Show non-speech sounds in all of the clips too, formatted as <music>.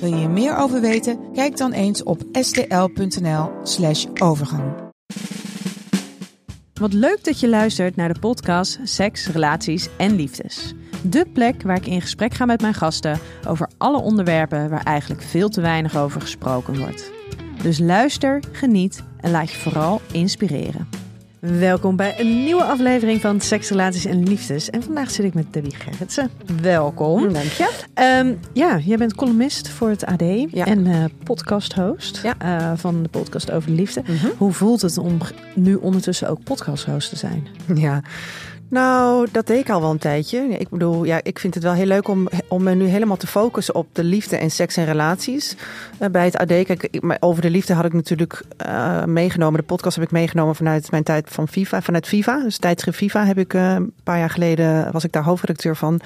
Wil je hier meer over weten? Kijk dan eens op stl.nl/slash overgang. Wat leuk dat je luistert naar de podcast Seks, Relaties en Liefdes. De plek waar ik in gesprek ga met mijn gasten over alle onderwerpen waar eigenlijk veel te weinig over gesproken wordt. Dus luister, geniet en laat je vooral inspireren. Welkom bij een nieuwe aflevering van Seks, Relaties en Liefdes. En vandaag zit ik met Debbie Gerritsen. Welkom. Dank je. Ehm, ja, jij bent columnist voor het AD Ja. en eh podcasthost Ja. eh, van de podcast over de liefde. Mhm. Hoe voelt het om nu ondertussen ook podcasthost te zijn? Ja. Nou, dat deed ik al wel een tijdje. Ik bedoel, ja, ik vind het wel heel leuk om, om me nu helemaal te focussen op de liefde en seks en relaties. Eh, bij het AD, kijk, ik- over de liefde had ik natuurlijk eh, meegenomen. De podcast heb ik meegenomen vanuit mijn tijd van Viva, vanuit Viva. Dus tijdschrift Viva heb ik eh, een paar jaar geleden, was ik daar hoofdredacteur van.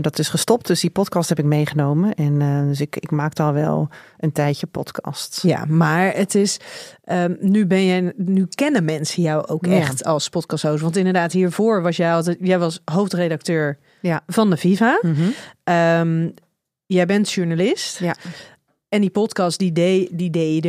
Dat is gestopt, dus die podcast heb ik meegenomen. En dus ik, ik maakte al wel een tijdje podcast. Ja, maar het is. ehm, nu ben je. Nu kennen mensen jou ook Ja. echt als podcasthost. Want inderdaad, hiervoor was jij altijd. Jij was hoofdredacteur Ja. van de Viva. Mhm. Ehm, jij bent journalist. Ja. En die podcast, die deed, die deed je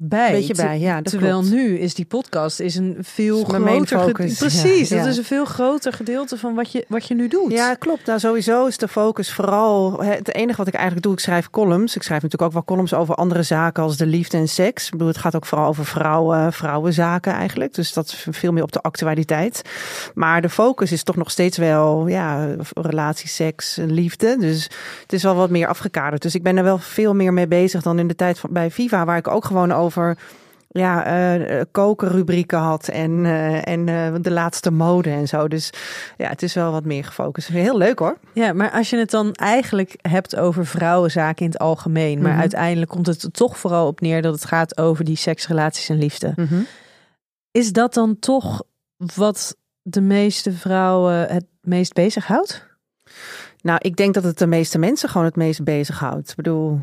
erbij. Beetje bij, ja, dat Terwijl klopt. nu is die podcast is een veel Is groter focus. Precies, <laughs> Ja, dat is een veel groter gedeelte van wat je, wat je nu doet. Ja, klopt. Nou, sowieso is de focus vooral. Het enige wat ik eigenlijk doe, ik schrijf columns. Ik schrijf natuurlijk ook wel columns over andere zaken als de liefde en seks. Ik bedoel, het gaat ook vooral over vrouwen, vrouwenzaken eigenlijk. Dus dat is veel meer op de actualiteit. Maar de focus is toch nog steeds wel ja, relatie, seks, liefde. Dus het is wel wat meer afgekaderd. Dus ik ben er wel veel meer mee bezig dan in de tijd van, bij Viva, waar ik ook gewoon over ja, eh kokenrubrieken had en, eh, en eh, de laatste mode en zo. Dus ja, het is wel wat meer gefocust. Heel leuk hoor. Ja, maar als je het dan eigenlijk hebt over vrouwenzaken in het algemeen, maar Mhm. uiteindelijk komt het er toch vooral op neer dat het gaat over die seks, relaties en liefde. Is dat dan toch wat de meeste vrouwen het meest bezighoudt? Nou, ik denk dat het de meeste mensen gewoon het meest bezighoudt. Ik bedoel,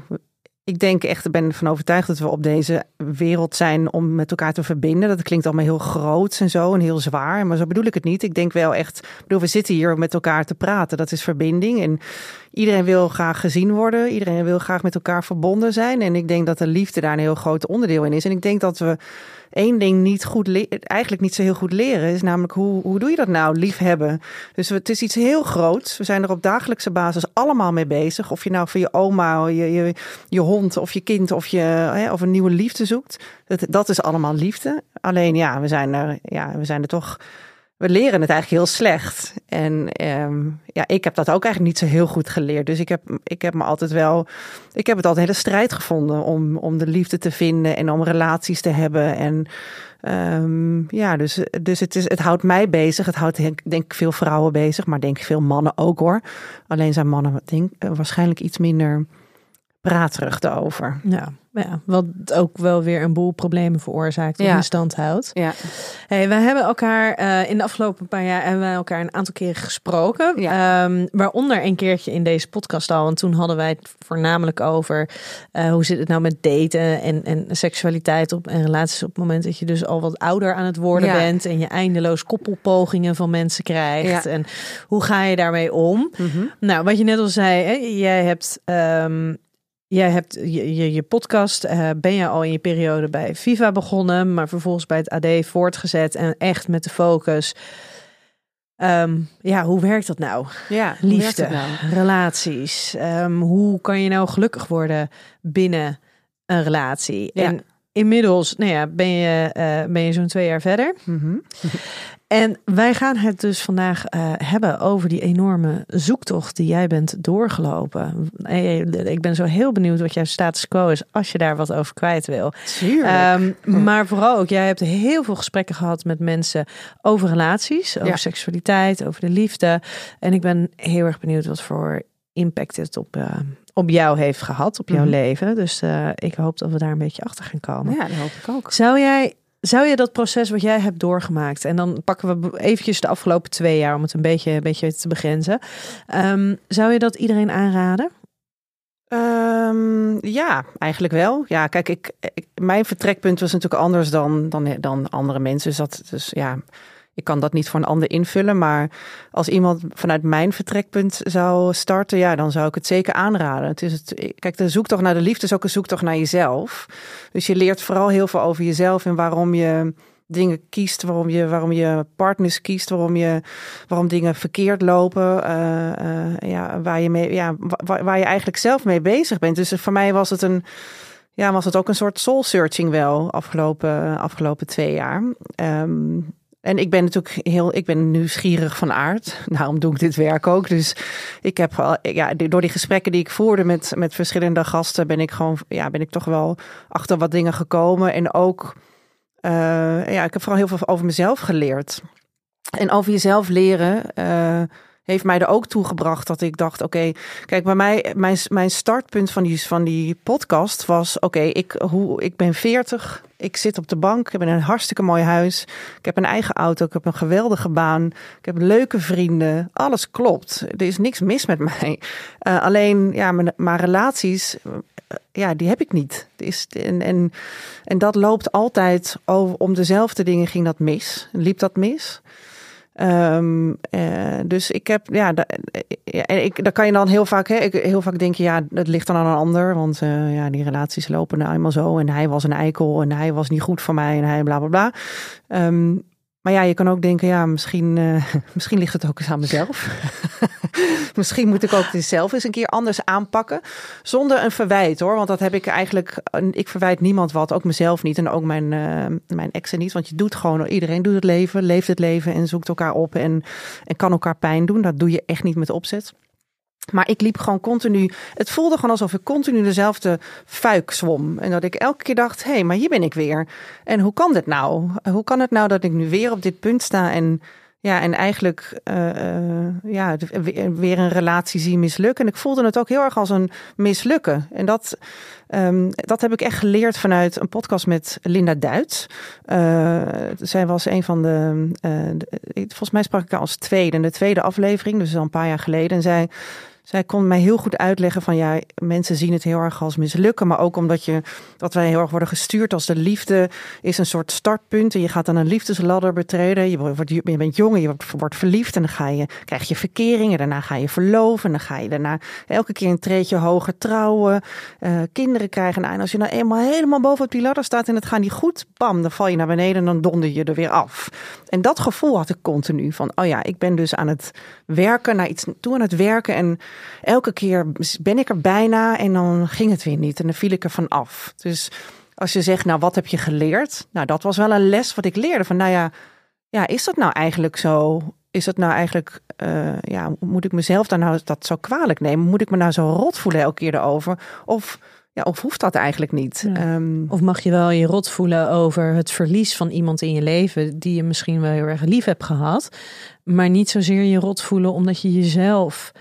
ik denk echt, ik ben ervan overtuigd dat we op deze wereld zijn om met elkaar te verbinden. Dat klinkt allemaal heel groot en zo en heel zwaar, maar zo bedoel ik het niet. Ik denk wel echt, bedoel, we zitten hier om met elkaar te praten. Dat is verbinding en iedereen wil graag gezien worden. Iedereen wil graag met elkaar verbonden zijn. En ik denk dat de liefde daar een heel groot onderdeel in is. En ik denk dat we één ding niet goed eigenlijk niet zo heel goed leren. Is namelijk hoe, hoe doe je dat nou? Liefhebben. Dus het is iets heel groots. We zijn er op dagelijkse basis allemaal mee bezig. Of je nou voor je oma, je, je, je hond of je kind of, je, hè, of een nieuwe liefde zoekt. Dat, dat is allemaal liefde. Alleen ja, we zijn er, ja, we zijn er toch. We leren het eigenlijk heel slecht. En ehm, ja, ik heb dat ook eigenlijk niet zo heel goed geleerd. Dus ik heb, ik heb me altijd wel. Ik heb het altijd een hele strijd gevonden om, om de liefde te vinden en om relaties te hebben. En ehm, ja, dus, dus het, is, het houdt mij bezig. Het houdt denk ik veel vrouwen bezig, maar denk ik veel mannen ook hoor. Alleen zijn mannen denk, eh, waarschijnlijk iets minder praterig erover. Ja, ja, wat ook wel weer een boel problemen veroorzaakt of Ja. in stand houdt. Ja, Hey, wij hebben elkaar eh, in de afgelopen paar jaar hebben wij elkaar een aantal keren gesproken. Ja. Ehm, waaronder een keertje in deze podcast al. Want toen hadden wij het voornamelijk over eh, hoe zit het nou met daten en, en seksualiteit op en relaties op het moment dat je dus al wat ouder aan het worden Ja. bent en je eindeloos koppelpogingen van mensen krijgt. En hoe ga je daarmee om? Mhm. Nou, wat je net al zei, hè, jij hebt, ehm, jij hebt je, je, je podcast, eh, ben je al in je periode bij Viva begonnen, maar vervolgens bij het AD voortgezet en echt met de focus. Ehm, ja, hoe werkt dat nou? ja Liefde, nou? relaties. Ehm, hoe kan je nou gelukkig worden binnen een relatie? Ja. En inmiddels, nou ja, ben je, eh, ben je zo'n twee jaar verder. Mhm. <laughs> En wij gaan het dus vandaag eh, hebben over die enorme zoektocht die jij bent doorgelopen. Eh, Ik ben zo heel benieuwd wat jouw status quo is als je daar wat over kwijt wil. Ehm, maar vooral ook, jij hebt heel veel gesprekken gehad met mensen over relaties, over Ja. seksualiteit, over de liefde. En ik ben heel erg benieuwd wat voor impact het op, eh, op jou heeft gehad, op jouw Mhm. leven. Dus eh, ik hoop dat we daar een beetje achter gaan komen. Ja, dat hoop ik ook. Zou jij, zou je dat proces wat jij hebt doorgemaakt, en dan pakken we eventjes de afgelopen twee jaar om het een beetje, een beetje te begrenzen. Ehm, zou je dat iedereen aanraden? Ehm, ja, eigenlijk wel. Ja, kijk, ik, ik- mijn vertrekpunt was natuurlijk anders dan, dan, dan andere mensen. Dus, dat, dus ja, ik kan dat niet voor een ander invullen. Maar als iemand vanuit mijn vertrekpunt zou starten, ja, dan zou ik het zeker aanraden. Het is het, kijk, de zoektocht naar de liefde is ook een zoektocht naar jezelf. Dus je leert vooral heel veel over jezelf en waarom je dingen kiest, waarom je, waarom je partners kiest, waarom, je, waarom dingen verkeerd lopen, eh, eh, ja, waar, je mee, ja, waar, je eigenlijk zelf mee bezig bent. Dus voor mij was het, een, ja, was het ook een soort soul searching wel afgelopen, afgelopen twee jaar. Ehm, en ik ben natuurlijk heel, ik ben nieuwsgierig van aard. <laughs> Daarom doe ik dit werk ook. Dus ik heb al, ja, door die gesprekken die ik voerde met, met verschillende gasten, ben ik gewoon, ja, ben ik toch wel achter wat dingen gekomen. En ook, eh, ja, ik heb vooral heel veel over mezelf geleerd. En over jezelf leren eh, heeft mij er ook toe gebracht dat ik dacht: oké, kijk, bij mij, mijn, mijn startpunt van die, van die podcast was: oké, ik, ik ben 40, ik zit op de bank, ik heb een hartstikke mooi huis, ik heb een eigen auto, ik heb een geweldige baan, ik heb leuke vrienden, alles klopt. Er is niks mis met mij. Eh, alleen, ja, mijn, relaties, eh, ja, die heb ik niet. Is, en, en, en dat loopt altijd over, om dezelfde dingen ging dat mis, liep dat mis. Eh, dus ik heb, ja, ja, en ik, daar kan je dan heel vaak, hè, ik, heel vaak denken, ja, dat ligt dan aan een ander, want eh, ja, die relaties lopen nou eenmaal zo en hij was een eikel en hij was niet goed voor mij en hij bla bla bla. Ehm, maar ja, je kan ook denken, ja, misschien, eh, <laughs> misschien ligt het ook eens aan mezelf. <laughs> misschien moet ik ook dit zelf eens een keer anders aanpakken. Zonder een verwijt hoor. Want dat heb ik eigenlijk. Ik verwijt niemand wat, ook mezelf niet. En ook mijn, eh, mijn exen niet. Want je doet gewoon, iedereen doet het leven, leeft het leven en zoekt elkaar op. En, en kan elkaar pijn doen. Dat doe je echt niet met opzet. Maar ik liep gewoon continu. Het voelde gewoon alsof ik continu dezelfde fuik zwom. En dat ik elke keer dacht: hé, hey, maar hier ben ik weer. En hoe kan dit nou? Hoe kan het nou dat ik nu weer op dit punt sta en. Ja, en eigenlijk uh, uh, ja, weer een relatie zie mislukken. En ik voelde het ook heel erg als een mislukken. En dat, um, dat heb ik echt geleerd vanuit een podcast met Linda Duits. Uh, zij was een van de, Volgens mij sprak ik haar als tweede, de tweede aflevering, dus al een paar jaar geleden. En zij. Zij kon mij heel goed uitleggen van ja, mensen zien het heel erg als mislukken, maar ook omdat je dat wij heel erg worden gestuurd als de liefde is een soort startpunt en je gaat dan een liefdesladder betreden. Je, wordt, je bent jong je wordt, verliefd en dan ga je, krijg je verkeringen, daarna ga je verloven en dan ga je daarna elke keer een treedje hoger trouwen, uh, kinderen krijgen. Nou, en als je nou eenmaal helemaal boven op die ladder staat en het gaat niet goed, bam, dan val je naar beneden en dan donder je er weer af. En dat gevoel had ik continu van, oh ja, ik ben dus aan het werken, naar iets toe aan het werken en elke keer ben ik er bijna en dan ging het weer niet en dan viel ik er van af. Dus als je zegt, nou wat heb je geleerd? Nou, dat was wel een les wat ik leerde van, nou ja, ja is dat nou eigenlijk zo? Is het nou eigenlijk, uh, ja, moet ik mezelf dan nou dat zo kwalijk nemen? Moet ik me nou zo rot voelen elke keer erover? Of ja, of hoeft dat eigenlijk niet? Ja. Um, of mag je wel je rot voelen over het verlies van iemand in je leven die je misschien wel heel erg lief hebt gehad, maar niet zozeer je rot voelen omdat je jezelf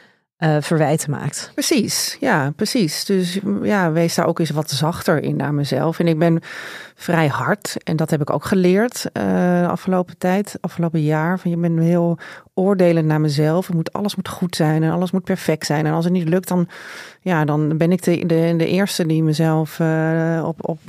uh, verwijten maakt. Precies, ja, precies. Dus ja, wees daar ook eens wat zachter in naar mezelf. En ik ben vrij hard en dat heb ik ook geleerd uh, de afgelopen tijd, afgelopen jaar. Van je bent heel oordelend naar mezelf. Het moet, alles moet goed zijn en alles moet perfect zijn. En als het niet lukt, dan, ja, dan ben ik de, de, de eerste die mezelf uh, op, op,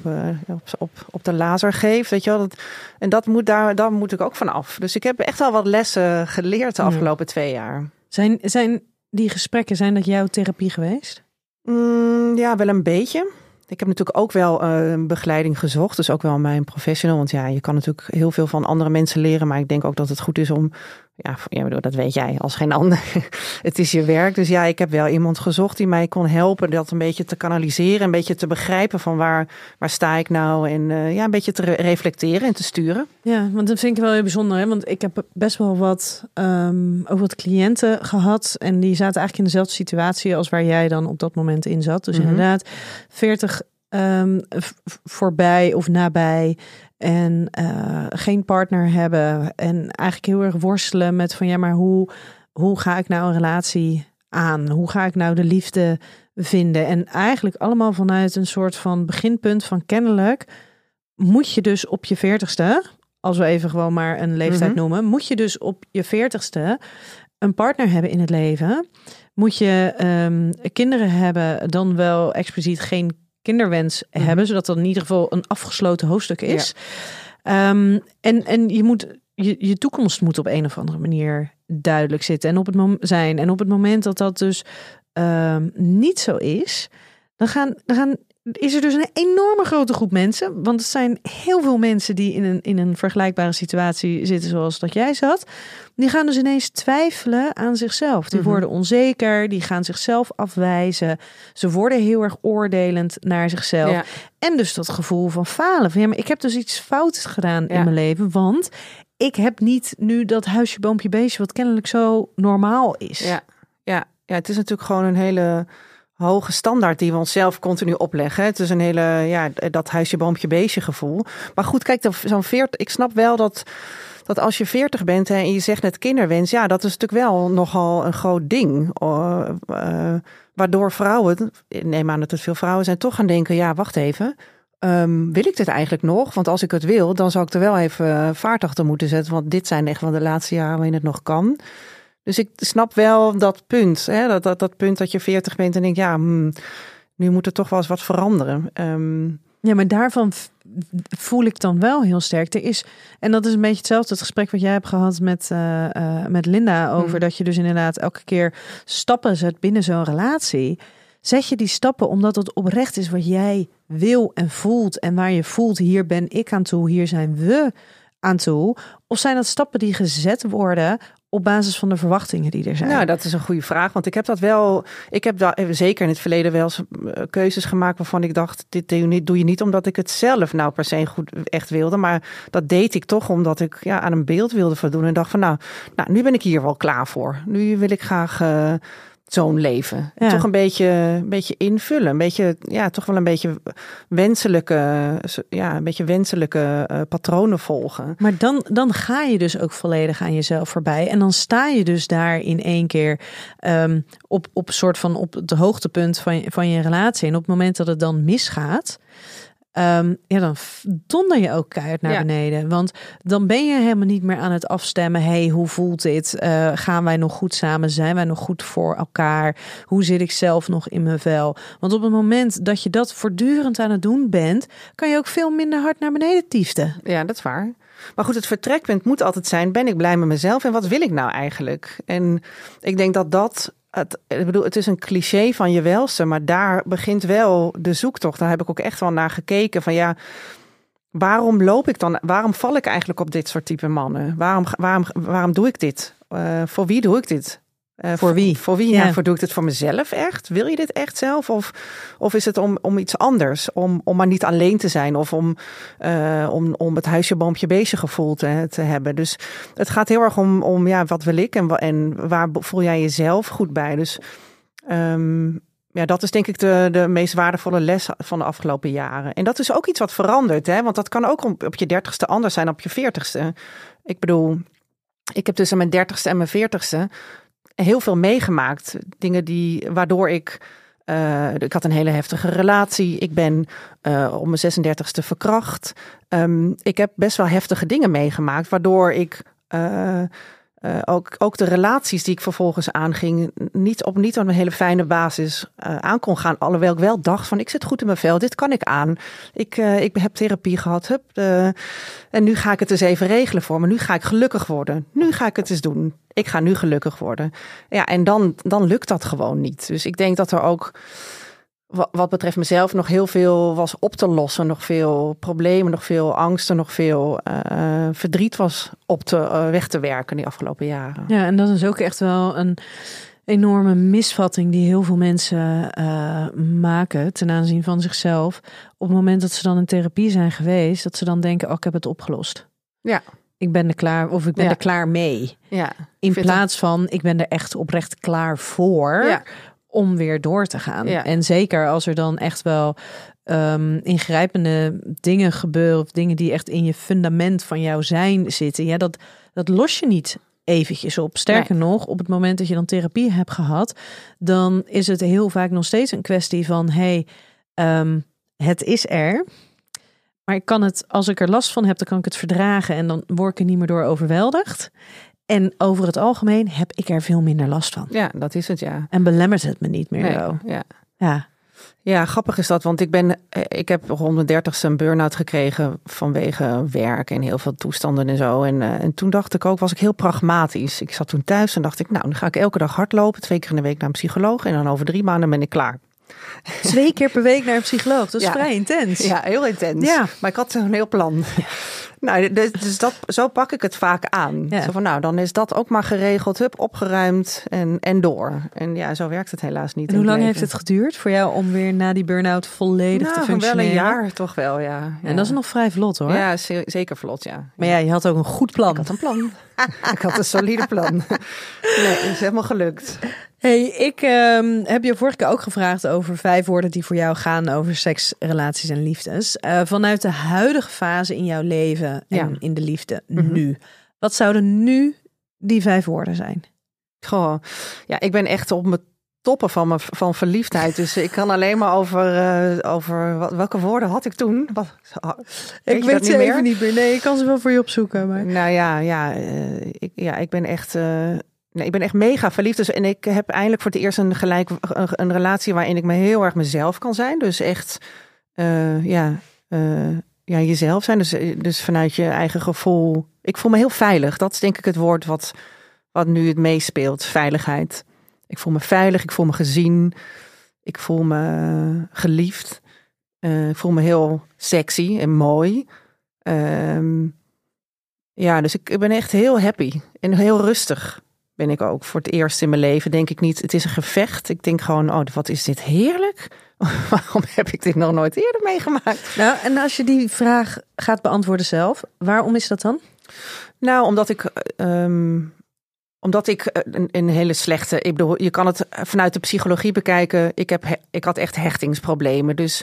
op, op, op de laser geeft. Weet je wel? Dat, en dat moet daar, daar moet ik ook van af. Dus ik heb echt wel wat lessen geleerd de afgelopen ja. twee jaar. Zijn, zijn die gesprekken, zijn dat jouw therapie geweest? Mm, ja, wel een beetje. Ik heb natuurlijk ook wel uh, begeleiding gezocht. Dus ook wel mijn professional. Want ja, je kan natuurlijk heel veel van andere mensen leren. Maar ik denk ook dat het goed is om. Ja, ja dat weet jij als geen ander. <laughs> het is je werk. Dus ja, ik heb wel iemand gezocht die mij kon helpen. Dat een beetje te kanaliseren. Een beetje te begrijpen van waar, waar sta ik nou. En uh, ja, een beetje te re reflecteren en te sturen. Ja, want dat vind ik wel heel bijzonder. Hè? Want ik heb best wel wat, um, ook wat cliënten gehad. En die zaten eigenlijk in dezelfde situatie als waar jij dan op dat moment in zat. Dus mm -hmm. inderdaad, 40 um, voorbij of nabij. En uh, geen partner hebben. En eigenlijk heel erg worstelen met van ja, maar hoe, hoe ga ik nou een relatie aan? Hoe ga ik nou de liefde vinden? En eigenlijk allemaal vanuit een soort van beginpunt van kennelijk moet je dus op je veertigste, als we even gewoon maar een leeftijd Mhm. noemen, moet je dus op je veertigste een partner hebben in het leven. Moet je ehm, kinderen hebben, dan wel expliciet geen kinderwens Mhm. hebben, zodat dat in ieder geval een afgesloten hoofdstuk is. Ehm, en, en je moet je, je toekomst moet op een of andere manier duidelijk zitten en op het mom- zijn. En op het moment dat dat dus ehm, niet zo is, dan gaan, dan gaan is er dus een enorme grote groep mensen. Want het zijn heel veel mensen die in een, in een vergelijkbare situatie zitten zoals dat jij zat. Die gaan dus ineens twijfelen aan zichzelf. Die Mhm. worden onzeker, die gaan zichzelf afwijzen. Ze worden heel erg oordelend naar zichzelf. Ja. En dus dat gevoel van falen. Van, ja, maar ik heb dus iets fout gedaan in mijn leven. Want ik heb niet nu dat huisje, boompje, beestje... wat kennelijk zo normaal is. Ja, ja, ja, het is natuurlijk gewoon een hele hoge standaard die we onszelf continu opleggen. Het is een hele, ja, dat huisje, boompje, beestje gevoel. Maar goed, kijk, zo'n 40, ik snap wel dat, dat als je 40 bent hè, en je zegt net kinderwens, ja, dat is natuurlijk wel nogal een groot ding. Uh, uh, waardoor vrouwen, neem aan dat het veel vrouwen zijn, toch gaan denken, ja, wacht even. Um, wil ik dit eigenlijk nog? Want als ik het wil, dan zou ik er wel even vaart achter moeten zetten. Want dit zijn echt wel de laatste jaren waarin het nog kan. Dus ik snap wel dat punt. Hè? Dat, dat, dat punt dat je 40 bent en denk, ja, hmm, nu moet er toch wel eens wat veranderen. Um, ja, maar daarvan voel ik dan wel heel sterk. Er is, en dat is een beetje hetzelfde het gesprek wat jij hebt gehad met, uh, uh, met Linda. Over Hmm. dat je dus inderdaad elke keer stappen zet binnen zo'n relatie. Zet je die stappen omdat het oprecht is wat jij wil en voelt. En waar je voelt, hier ben ik aan toe, hier zijn we aan toe. Of zijn dat stappen die gezet worden op basis van de verwachtingen die er zijn? Nou, dat is een goede vraag. Want ik heb dat wel. Ik heb daar zeker in het verleden wel eens keuzes gemaakt waarvan ik dacht: dit doe je niet, doe je niet omdat ik het zelf nou per se goed echt wilde. Maar dat deed ik toch omdat ik ja, aan een beeld wilde voldoen. En dacht van nou, nou, nu ben ik hier wel klaar voor. Nu wil ik graag. Uh, zo'n leven. Ja. Toch een beetje, een beetje invullen. Een beetje, ja, toch wel een beetje wenselijke, ja, een beetje wenselijke uh, patronen volgen. Maar dan, dan ga je dus ook volledig aan jezelf voorbij. En dan sta je dus daar in één keer um, op, op soort van op het hoogtepunt van, van je relatie. En op het moment dat het dan misgaat. Um, ja, dan donder je ook keihard naar ja. beneden. Want dan ben je helemaal niet meer aan het afstemmen. hey, hoe voelt dit? Uh, gaan wij nog goed samen? Zijn wij nog goed voor elkaar? Hoe zit ik zelf nog in mijn vel? Want op het moment dat je dat voortdurend aan het doen bent, kan je ook veel minder hard naar beneden tieften. Ja, dat is waar. Maar goed, het vertrekpunt moet altijd zijn: ben ik blij met mezelf en wat wil ik nou eigenlijk? En ik denk dat dat het, ik bedoel, het is een cliché van je welste, maar daar begint wel de zoektocht. Daar heb ik ook echt wel naar gekeken. Van ja, waarom loop ik dan? Waarom val ik eigenlijk op dit soort type mannen? Waarom, waarom, waarom doe ik dit? Uh, voor wie doe ik dit? Uh, voor wie? Voor wie? Ja. ja. voor doe ik dit voor mezelf echt? Wil je dit echt zelf? Of, of is het om, om iets anders? Om, om maar niet alleen te zijn of om, uh, om, om het huisje, boompje, beestje gevoel te, te hebben. Dus het gaat heel erg om, om ja, wat wil ik en, en waar voel jij jezelf goed bij? Dus um, ja, dat is denk ik de, de meest waardevolle les van de afgelopen jaren. En dat is ook iets wat verandert, hè? want dat kan ook op, op je dertigste anders zijn dan op je veertigste. Ik bedoel, ik heb tussen mijn dertigste en mijn veertigste heel veel meegemaakt. Dingen die, waardoor ik. Uh, ik had een hele heftige relatie. Ik ben uh, op mijn 36e verkracht. Um, ik heb best wel heftige dingen meegemaakt, waardoor ik. Uh, uh, ook, ook de relaties die ik vervolgens aanging, niet op niet op een hele fijne basis uh, aan kon gaan. Alhoewel ik wel dacht van ik zit goed in mijn vel, dit kan ik aan. Ik, uh, ik heb therapie gehad, hup, en nu ga ik het eens even regelen voor me. Nu ga ik gelukkig worden. Nu ga ik het eens doen. Ik ga nu gelukkig worden. Ja, en dan, dan lukt dat gewoon niet. Dus ik denk dat er ook wat betreft mezelf nog heel veel was op te lossen. Nog veel problemen, nog veel angsten, nog veel uh, verdriet was op te, uh, weg te werken die afgelopen jaren. Ja, en dat is ook echt wel een enorme misvatting die heel veel mensen uh, maken ten aanzien van zichzelf. Op het moment dat ze dan in therapie zijn geweest, dat ze dan denken, oh, ik heb het opgelost. Ja. Ik ben er klaar, of ik ben ja. er klaar mee. Ja. In plaats van, ik ben er echt oprecht klaar voor. Ja om weer door te gaan. Ja. En zeker als er dan echt wel um, ingrijpende dingen gebeuren of dingen die echt in je fundament van jouw zijn zitten, ja, dat, dat los je niet eventjes op. Sterker nog, op het moment dat je dan therapie hebt gehad, dan is het heel vaak nog steeds een kwestie van: hey, ehm, het is er. Maar ik kan het, als ik er last van heb, dan kan ik het verdragen en dan word ik er niet meer door overweldigd. En over het algemeen heb ik er veel minder last van. Ja, dat is het, ja. En belemmert het me niet meer Nee, zo. ja. Ja. Ja, grappig is dat, want ik ben, eh, ik heb rond mijn dertigste een burn-out gekregen vanwege werk en heel veel toestanden en zo. En, eh, en toen dacht ik ook, was ik heel pragmatisch. Ik zat toen thuis en dacht ik, nou, dan ga ik elke dag hardlopen, twee keer in de week naar een psycholoog en dan over drie maanden ben ik klaar. Twee keer per week naar een psycholoog. Dat is <laughs> Ja. vrij intens. Ja, heel intens. Ja. Maar ik had zo'n heel plan. Nou, dus, dus dat, zo pak ik het vaak aan. Ja. Zo van, nou, dan is dat ook maar geregeld, hup, opgeruimd en, en door. En ja, zo werkt het helaas niet. En hoe lang leven. heeft het geduurd voor jou om weer na die burn-out volledig te nou, functioneren? wel een jaar toch wel, ja. ja. En dat is nog vrij vlot hoor. Ja, ze- zeker vlot, ja. Maar ja, je had ook een goed plan. Ik had een plan. <laughs> ik had een solide plan. Nee, het is helemaal gelukt. Hey, ik ehm, heb je vorige keer ook gevraagd over vijf woorden die voor jou gaan over seks, relaties en liefdes. Eh, vanuit de huidige fase in jouw leven en Ja. in de liefde Mhm. nu. Wat zouden nu die vijf woorden zijn? Goh, ja, ik ben echt op mijn toppen van, mijn, van verliefdheid. Dus ik kan alleen maar over, eh, over wat, welke woorden had ik toen? Wat, Weet ik weet ze meer? even niet meer. Nee, ik kan ze wel voor je opzoeken. Maar... Nou ja, ja, eh, ik, ja ik ben echt. eh, nee, ik ben echt mega verliefd. Dus, en ik heb eindelijk voor het eerst een, gelijk, een, een relatie waarin ik me heel erg mezelf kan zijn. Dus echt, ja, ja, jezelf zijn. Dus, eh, dus vanuit je eigen gevoel. Ik voel me heel veilig. Dat is denk ik het woord wat, wat nu het meest speelt. Veiligheid. Ik voel me veilig. Ik voel me gezien. Ik voel me geliefd. Eh, ik voel me heel sexy en mooi. Ehm, ja, dus ik ben echt heel happy en heel rustig ben ik ook. Voor het eerst in mijn leven denk ik niet, het is een gevecht. Ik denk gewoon, oh, wat is dit heerlijk. <laughs> Waarom heb ik dit nog nooit eerder meegemaakt? Nou, en als je die vraag gaat beantwoorden zelf, waarom is dat dan? Nou, omdat ik, ehm, omdat ik eh, een, een hele slechte, ik bedoel, je kan het vanuit de psychologie bekijken. Ik, heb, he- ik had echt hechtingsproblemen. Dus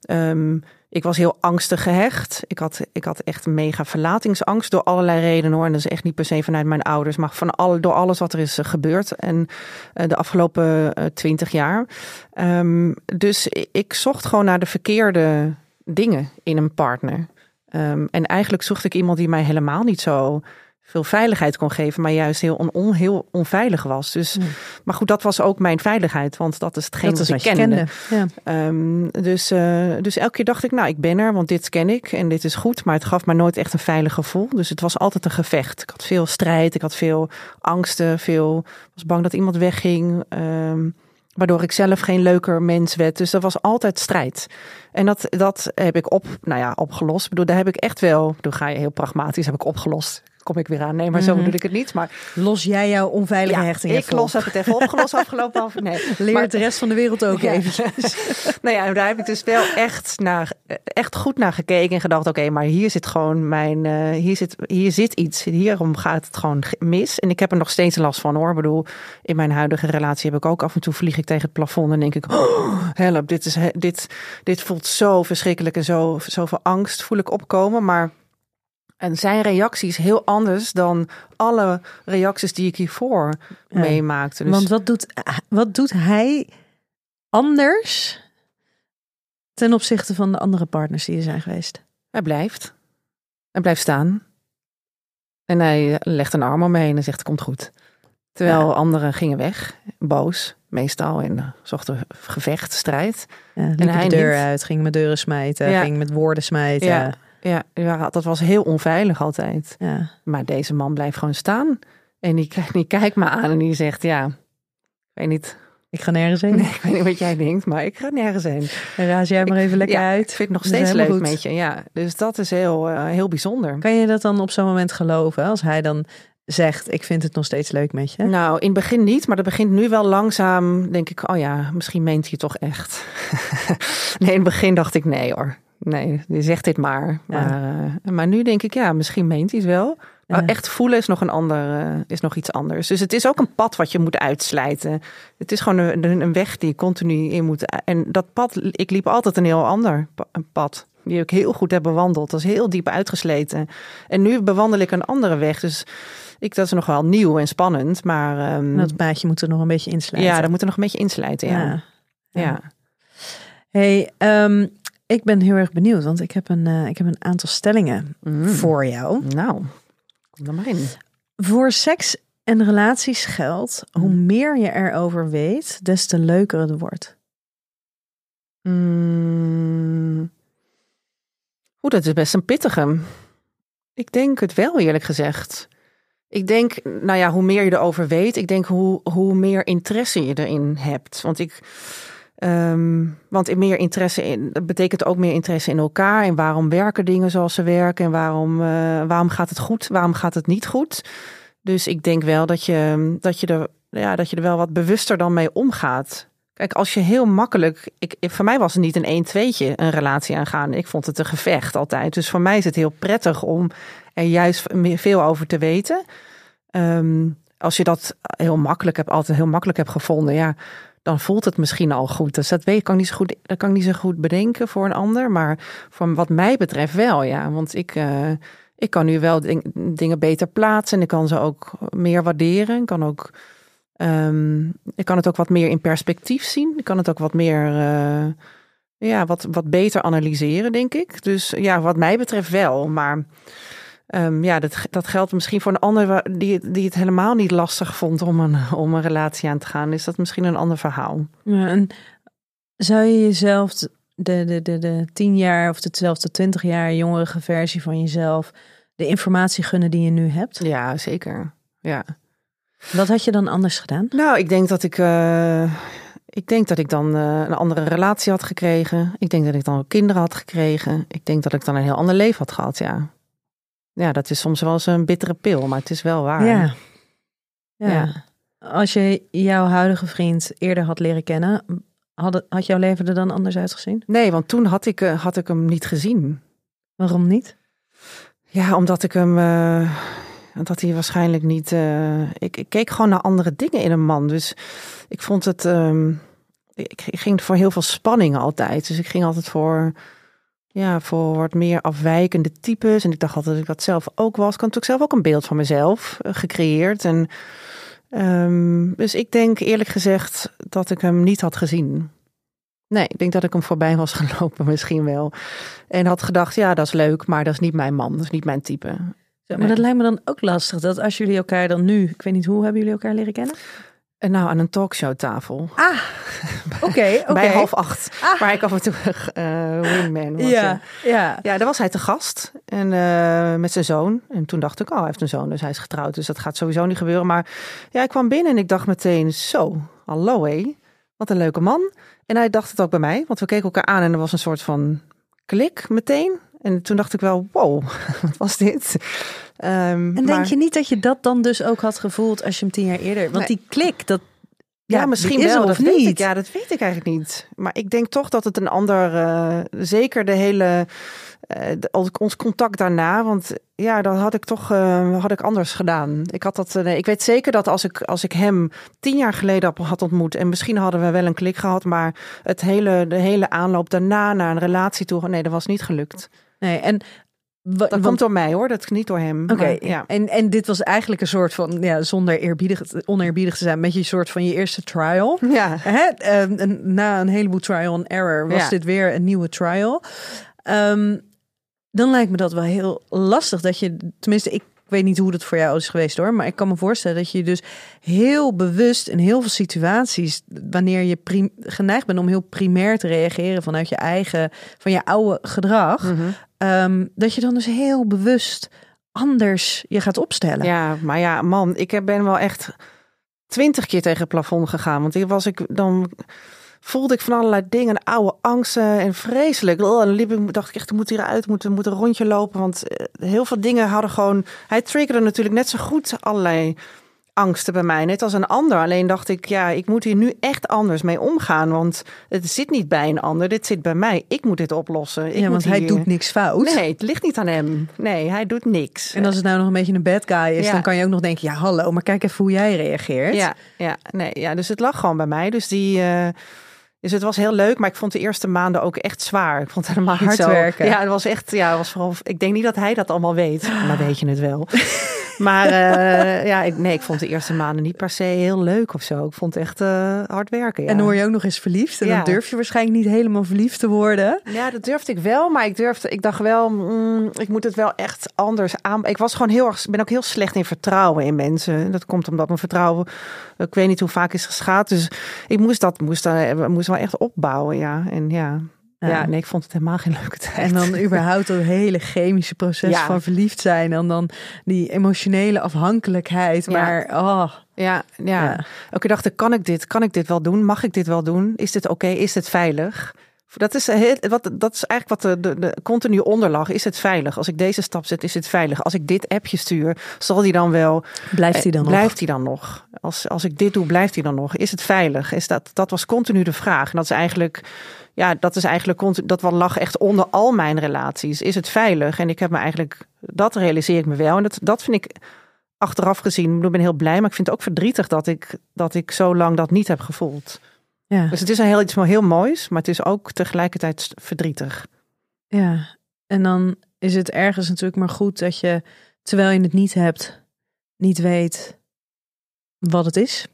ehm, ik was heel angstig gehecht. Ik had, ik had echt mega verlatingsangst door allerlei redenen hoor. En dat is echt niet per se vanuit mijn ouders, maar van alle, door alles wat er is eh, gebeurd. En eh, de afgelopen twintig jaar. Ehm, dus ik, ik zocht gewoon naar de verkeerde dingen in een partner. Ehm, en eigenlijk zocht ik iemand die mij helemaal niet zo veel veiligheid kon geven, maar juist heel, on, on- heel onveilig was. Dus, Ja. Maar goed, dat was ook mijn veiligheid, want dat is hetgeen dat wat ik kende. kende. Ja. Ehm, dus, eh, dus elke keer dacht ik, nou, ik ben er, want dit ken ik en dit is goed. Maar het gaf me nooit echt een veilig gevoel. Dus het was altijd een gevecht. Ik had veel strijd, ik had veel angsten, veel was bang dat iemand wegging. ehm, waardoor ik zelf geen leuker mens werd. Dus er was altijd strijd. En dat, dat heb ik op, nou ja, opgelost. Ik bedoel, daar heb ik echt wel, toen ga je heel pragmatisch, heb ik opgelost. Kom ik weer aan. Nee, maar zo Mhm. bedoel ik het niet. Maar Los jij jouw onveilige ja, hechting ik los heb het even opgelost afgelopen half. Nee, Leer maar- de rest van de wereld ook <laughs> Ja. eventjes. <laughs> nou ja, daar heb ik dus wel echt, naar, echt goed naar gekeken en gedacht: oké, maar hier zit gewoon mijn, eh, hier, zit, hier zit iets. Hierom gaat het gewoon ge- mis. En ik heb er nog steeds last van hoor. Ik bedoel, in mijn huidige relatie heb ik ook af en toe vlieg ik tegen het plafond en denk ik: oh, help, dit, is, dit, dit voelt zo verschrikkelijk en zo, zoveel angst voel ik opkomen. Maar en zijn reactie is heel anders dan alle reacties die ik hiervoor Ja. meemaakte. Dus, Want wat doet, wat doet hij anders ten opzichte van de andere partners die er zijn geweest? Hij blijft. Hij blijft staan. En hij legt een arm om me heen en zegt: Komt goed. Terwijl Ja. anderen gingen weg, boos, meestal. En eh, zochten gevecht, strijd. Ja, liep hij de deur niet. uit, ging met deuren smijten, Ja. ging met woorden smijten. Ja. Dat was heel onveilig altijd. Ja. Maar deze man blijft gewoon staan. En die, kijkt- <laughs> die kijkt me aan en die zegt: Ja, ik weet niet, Ik ga nergens heen. nee, ik weet niet wat jij denkt, maar ik ga nergens heen. Raas jij maar even lekker ja, uit. Ik vind het nog steeds leuk goed. met je. Ja, dus dat is heel, eh, heel bijzonder. Kan je dat dan op zo'n moment geloven? Als hij dan zegt, ik vind het nog steeds leuk met je. Nou, in het begin niet, maar dat begint nu wel langzaam. Denk ik, oh ja, misschien meent hij toch echt. <laughs> nee, in het begin dacht ik, nee hoor. Nee, je zegt dit maar. Ja. Maar, eh, maar nu denk ik, ja, misschien meent hij het wel. Maar Ja. echt voelen is nog een ander, eh, is nog iets anders. Dus het is ook een pad wat je moet uitslijten. Het is gewoon een, een- weg die je continu in moet. En dat pad, ik liep altijd een heel ander pad. Die ik heel goed heb bewandeld. Dat is heel diep uitgesleten. En nu bewandel ik een andere weg. Dus ik, dat is nog wel nieuw en spannend. Maar ehm, Dat paadje moet er nog een beetje insluiten. ja, daar moet er nog een beetje inslijten. Ja. Ja. Ja. Ja. Hey, ehm, ik ben heel erg benieuwd, want ik heb een, eh, ik heb een aantal stellingen Mm. voor jou. Nou, kom er maar in. Voor seks en relaties geldt, hoe meer je erover weet, des te leuker het wordt. Mm. Oeh, dat is best een pittige. Ik denk het wel, eerlijk gezegd. Ik denk, nou ja, hoe meer je erover weet, ik denk hoe, hoe meer interesse je erin hebt. Want ik, ehm, want in meer interesse in, dat betekent ook meer interesse in elkaar. En waarom werken dingen zoals ze werken? En waarom, eh, waarom gaat het goed? Waarom gaat het niet goed? Dus ik denk wel dat je, dat je, er, ja, dat je er wel wat bewuster dan mee omgaat. Kijk, als je heel makkelijk. Ik, voor mij was het niet een 1 2tje een relatie aangaan. Ik vond het een gevecht altijd. Dus voor mij is het heel prettig om er juist veel over te weten. Ehm, als je dat heel makkelijk hebt, altijd heel makkelijk hebt gevonden, ja, dan voelt het misschien al goed. Dus dat weet kan ik niet zo goed, dat kan ik niet zo goed bedenken voor een ander. Maar voor wat mij betreft wel, ja. Want ik, eh, ik kan nu wel ding- dingen beter plaatsen. En ik kan ze ook meer waarderen. Ik kan ook. ehm, ik kan het ook wat meer in perspectief zien. Ik kan het ook wat meer. eh, ja, wat, wat beter analyseren, denk ik. Dus ja, wat mij betreft wel. Maar ehm, ja, dat, dat geldt misschien voor een ander die, die het helemaal niet lastig vond om een, om een relatie aan te gaan. Is dat misschien een ander verhaal? Ja, en zou je jezelf de, de, de, de tien jaar of dezelfde twintig jaar jongere versie van jezelf de informatie gunnen die je nu hebt? Ja, zeker. Ja. Wat had je dan anders gedaan? Nou, ik denk dat ik. eh, ik denk dat ik dan eh, een andere relatie had gekregen. Ik denk dat ik dan ook kinderen had gekregen. Ik denk dat ik dan een heel ander leven had gehad, ja. Ja, dat is soms wel eens een bittere pil, maar het is wel waar. Ja. ja. Ja. Als je jouw huidige vriend eerder had leren kennen, had, had jouw leven er dan anders uitgezien? Nee, want toen had ik, eh, had ik hem niet gezien. Waarom niet? Ja, omdat ik hem. eh, dat hij waarschijnlijk niet. eh, ik, ik keek gewoon naar andere dingen in een man. Dus ik vond het. ehm, ik, ik ging voor heel veel spanning altijd. Dus ik ging altijd voor. Ja, voor wat meer afwijkende types. En ik dacht altijd dat ik dat zelf ook was. Ik had natuurlijk zelf ook een beeld van mezelf eh, gecreëerd. En, ehm, dus ik denk eerlijk gezegd dat ik hem niet had gezien. Nee, ik denk dat ik hem voorbij was <laughs> gelopen misschien wel. En had gedacht, ja, dat is leuk, maar dat is niet mijn man, dat is niet mijn type. Maar dat lijkt me dan ook lastig, dat als jullie elkaar dan nu, ik weet niet hoe, hebben jullie elkaar leren kennen? En nou, aan een talkshowtafel. Ah, <laughs> oké. Bij half acht. Ah. Waar ik af en toe eh wingman was. Ja, ja. Ja, daar was hij te gast. En eh, met zijn zoon. En toen dacht ik, oh, hij heeft een zoon, dus hij is getrouwd. Dus dat gaat sowieso niet gebeuren. Maar ja, ik kwam binnen en ik dacht meteen, zo, hallo hé. Wat een leuke man. En hij dacht het ook bij mij. Want we keken elkaar aan en er was een soort van klik meteen. En toen dacht ik wel, wow, <laughs> wat was dit? Ehm, En denk maar- je niet dat je dat dan dus ook had gevoeld als je hem tien jaar eerder... Want Nee. die klik, dat... Ja, Ja, misschien wel. dat of weet niet? ik. Ja, dat weet ik eigenlijk niet. Maar ik denk toch dat het een ander, eh, zeker de hele, de- ik- ons contact daarna, want ja, dat had ik toch, eh, had ik anders gedaan. Ik had dat, ik weet zeker dat als ik, als ik hem tien jaar geleden had- had ontmoet en misschien hadden we wel een klik gehad, maar het hele, de hele aanloop daarna naar een relatie toe, nee, dat was niet gelukt. Nee, en... Dat want- komt door mij hoor, dat is niet door hem. Oké, ja. en, en dit was eigenlijk een soort van, ja, zonder eerbiedig, oneerbiedig te zijn, beetje een soort van je eerste trial. <laughs> Ja. Hè? Ehm, na een heleboel trial and error was Ja. dit weer een nieuwe trial. Ehm, dan lijkt me dat wel heel lastig dat je, tenminste, ik weet niet hoe dat voor jou is geweest hoor, maar ik kan me voorstellen dat je dus heel bewust in heel veel situaties, wanneer je prim- geneigd bent om heel primair te reageren vanuit je eigen, van je oude gedrag, Mhm. ehm, dat je dan dus heel bewust anders je gaat opstellen. Ja, maar ja, man, ik heb- ben wel echt twintig keer tegen het plafond gegaan. Want ik was ik dan voelde ik van allerlei dingen, oude angsten en vreselijk. Oh, en dan liep ik, dacht ik echt, ik moet hieruit, moet, moet een rondje lopen. Want eh, heel veel dingen hadden gewoon. Hij triggerde natuurlijk net zo goed allerlei angsten bij mij, net als een ander. Alleen dacht ik, ja, ik moet hier nu echt anders mee omgaan. Want het zit niet bij een ander, dit zit bij mij. Ik moet dit oplossen. Ik Ja, moet want hij doet niks fout. Nee, het ligt niet aan hem. Nee, hij doet niks. En als het nou nog een beetje een bad guy is, Ja. dan kan je ook nog denken, ja hallo, maar kijk even hoe jij reageert. Ja, ja, nee, ja, dus het lag gewoon bij mij. Dus die, eh, Dus het was heel leuk, maar ik vond de eerste maanden ook echt zwaar. Ik vond het helemaal Hard zo. werken. Ja, het was echt, ja, het was vooral. Ik denk niet dat hij dat allemaal weet, maar weet je het wel. <laughs> maar eh, ja, ik, nee, ik vond de eerste maanden niet per se heel leuk of zo. Ik vond het echt eh, hard werken. Ja. En dan word je ook nog eens verliefd. En Ja. dan durf je waarschijnlijk niet helemaal verliefd te worden. Ja, dat durfde ik wel, maar ik durfde, ik dacht wel, mm, ik moet het wel echt anders aan. Ik was gewoon heel erg, ben ook heel slecht in vertrouwen in mensen. Dat komt omdat mijn vertrouwen, ik weet niet hoe vaak is geschaad. Dus ik moest dat, moest, uh, moest wel echt opbouwen, ja. En ja, ja. Ja. nee, ik vond het helemaal geen leuke tijd. En dan <laughs> überhaupt dat hele chemische proces Ja. van verliefd zijn. En dan die emotionele afhankelijkheid. Ja. Maar oh, Ja, ja. Ik dacht, kan ik dit? Kan ik dit wel doen? Mag ik dit wel doen? Is dit oké? Is het veilig? Dat is, heel, wat, dat is eigenlijk wat de, de, de continu onderlag. Is het veilig? Als ik deze stap zet, is het veilig? Als ik dit appje stuur, zal die dan wel... blijft hij dan eh, nog? Blijft hij dan nog? Als, als ik dit doe, blijft hij dan nog? Is het veilig? Is dat, dat was continu de vraag. En dat is eigenlijk... Ja, dat is eigenlijk dat wat lag echt onder al mijn relaties. Is het veilig? En ik heb me eigenlijk, dat realiseer ik me wel. En dat, dat vind ik achteraf gezien, ik ben heel blij, maar ik vind het ook verdrietig dat ik, dat ik zo lang dat niet heb gevoeld. Ja. Dus het is een heel, iets heel moois, maar het is ook tegelijkertijd verdrietig. ja. En dan is het ergens natuurlijk maar goed dat je, terwijl je het niet hebt, niet weet wat het is.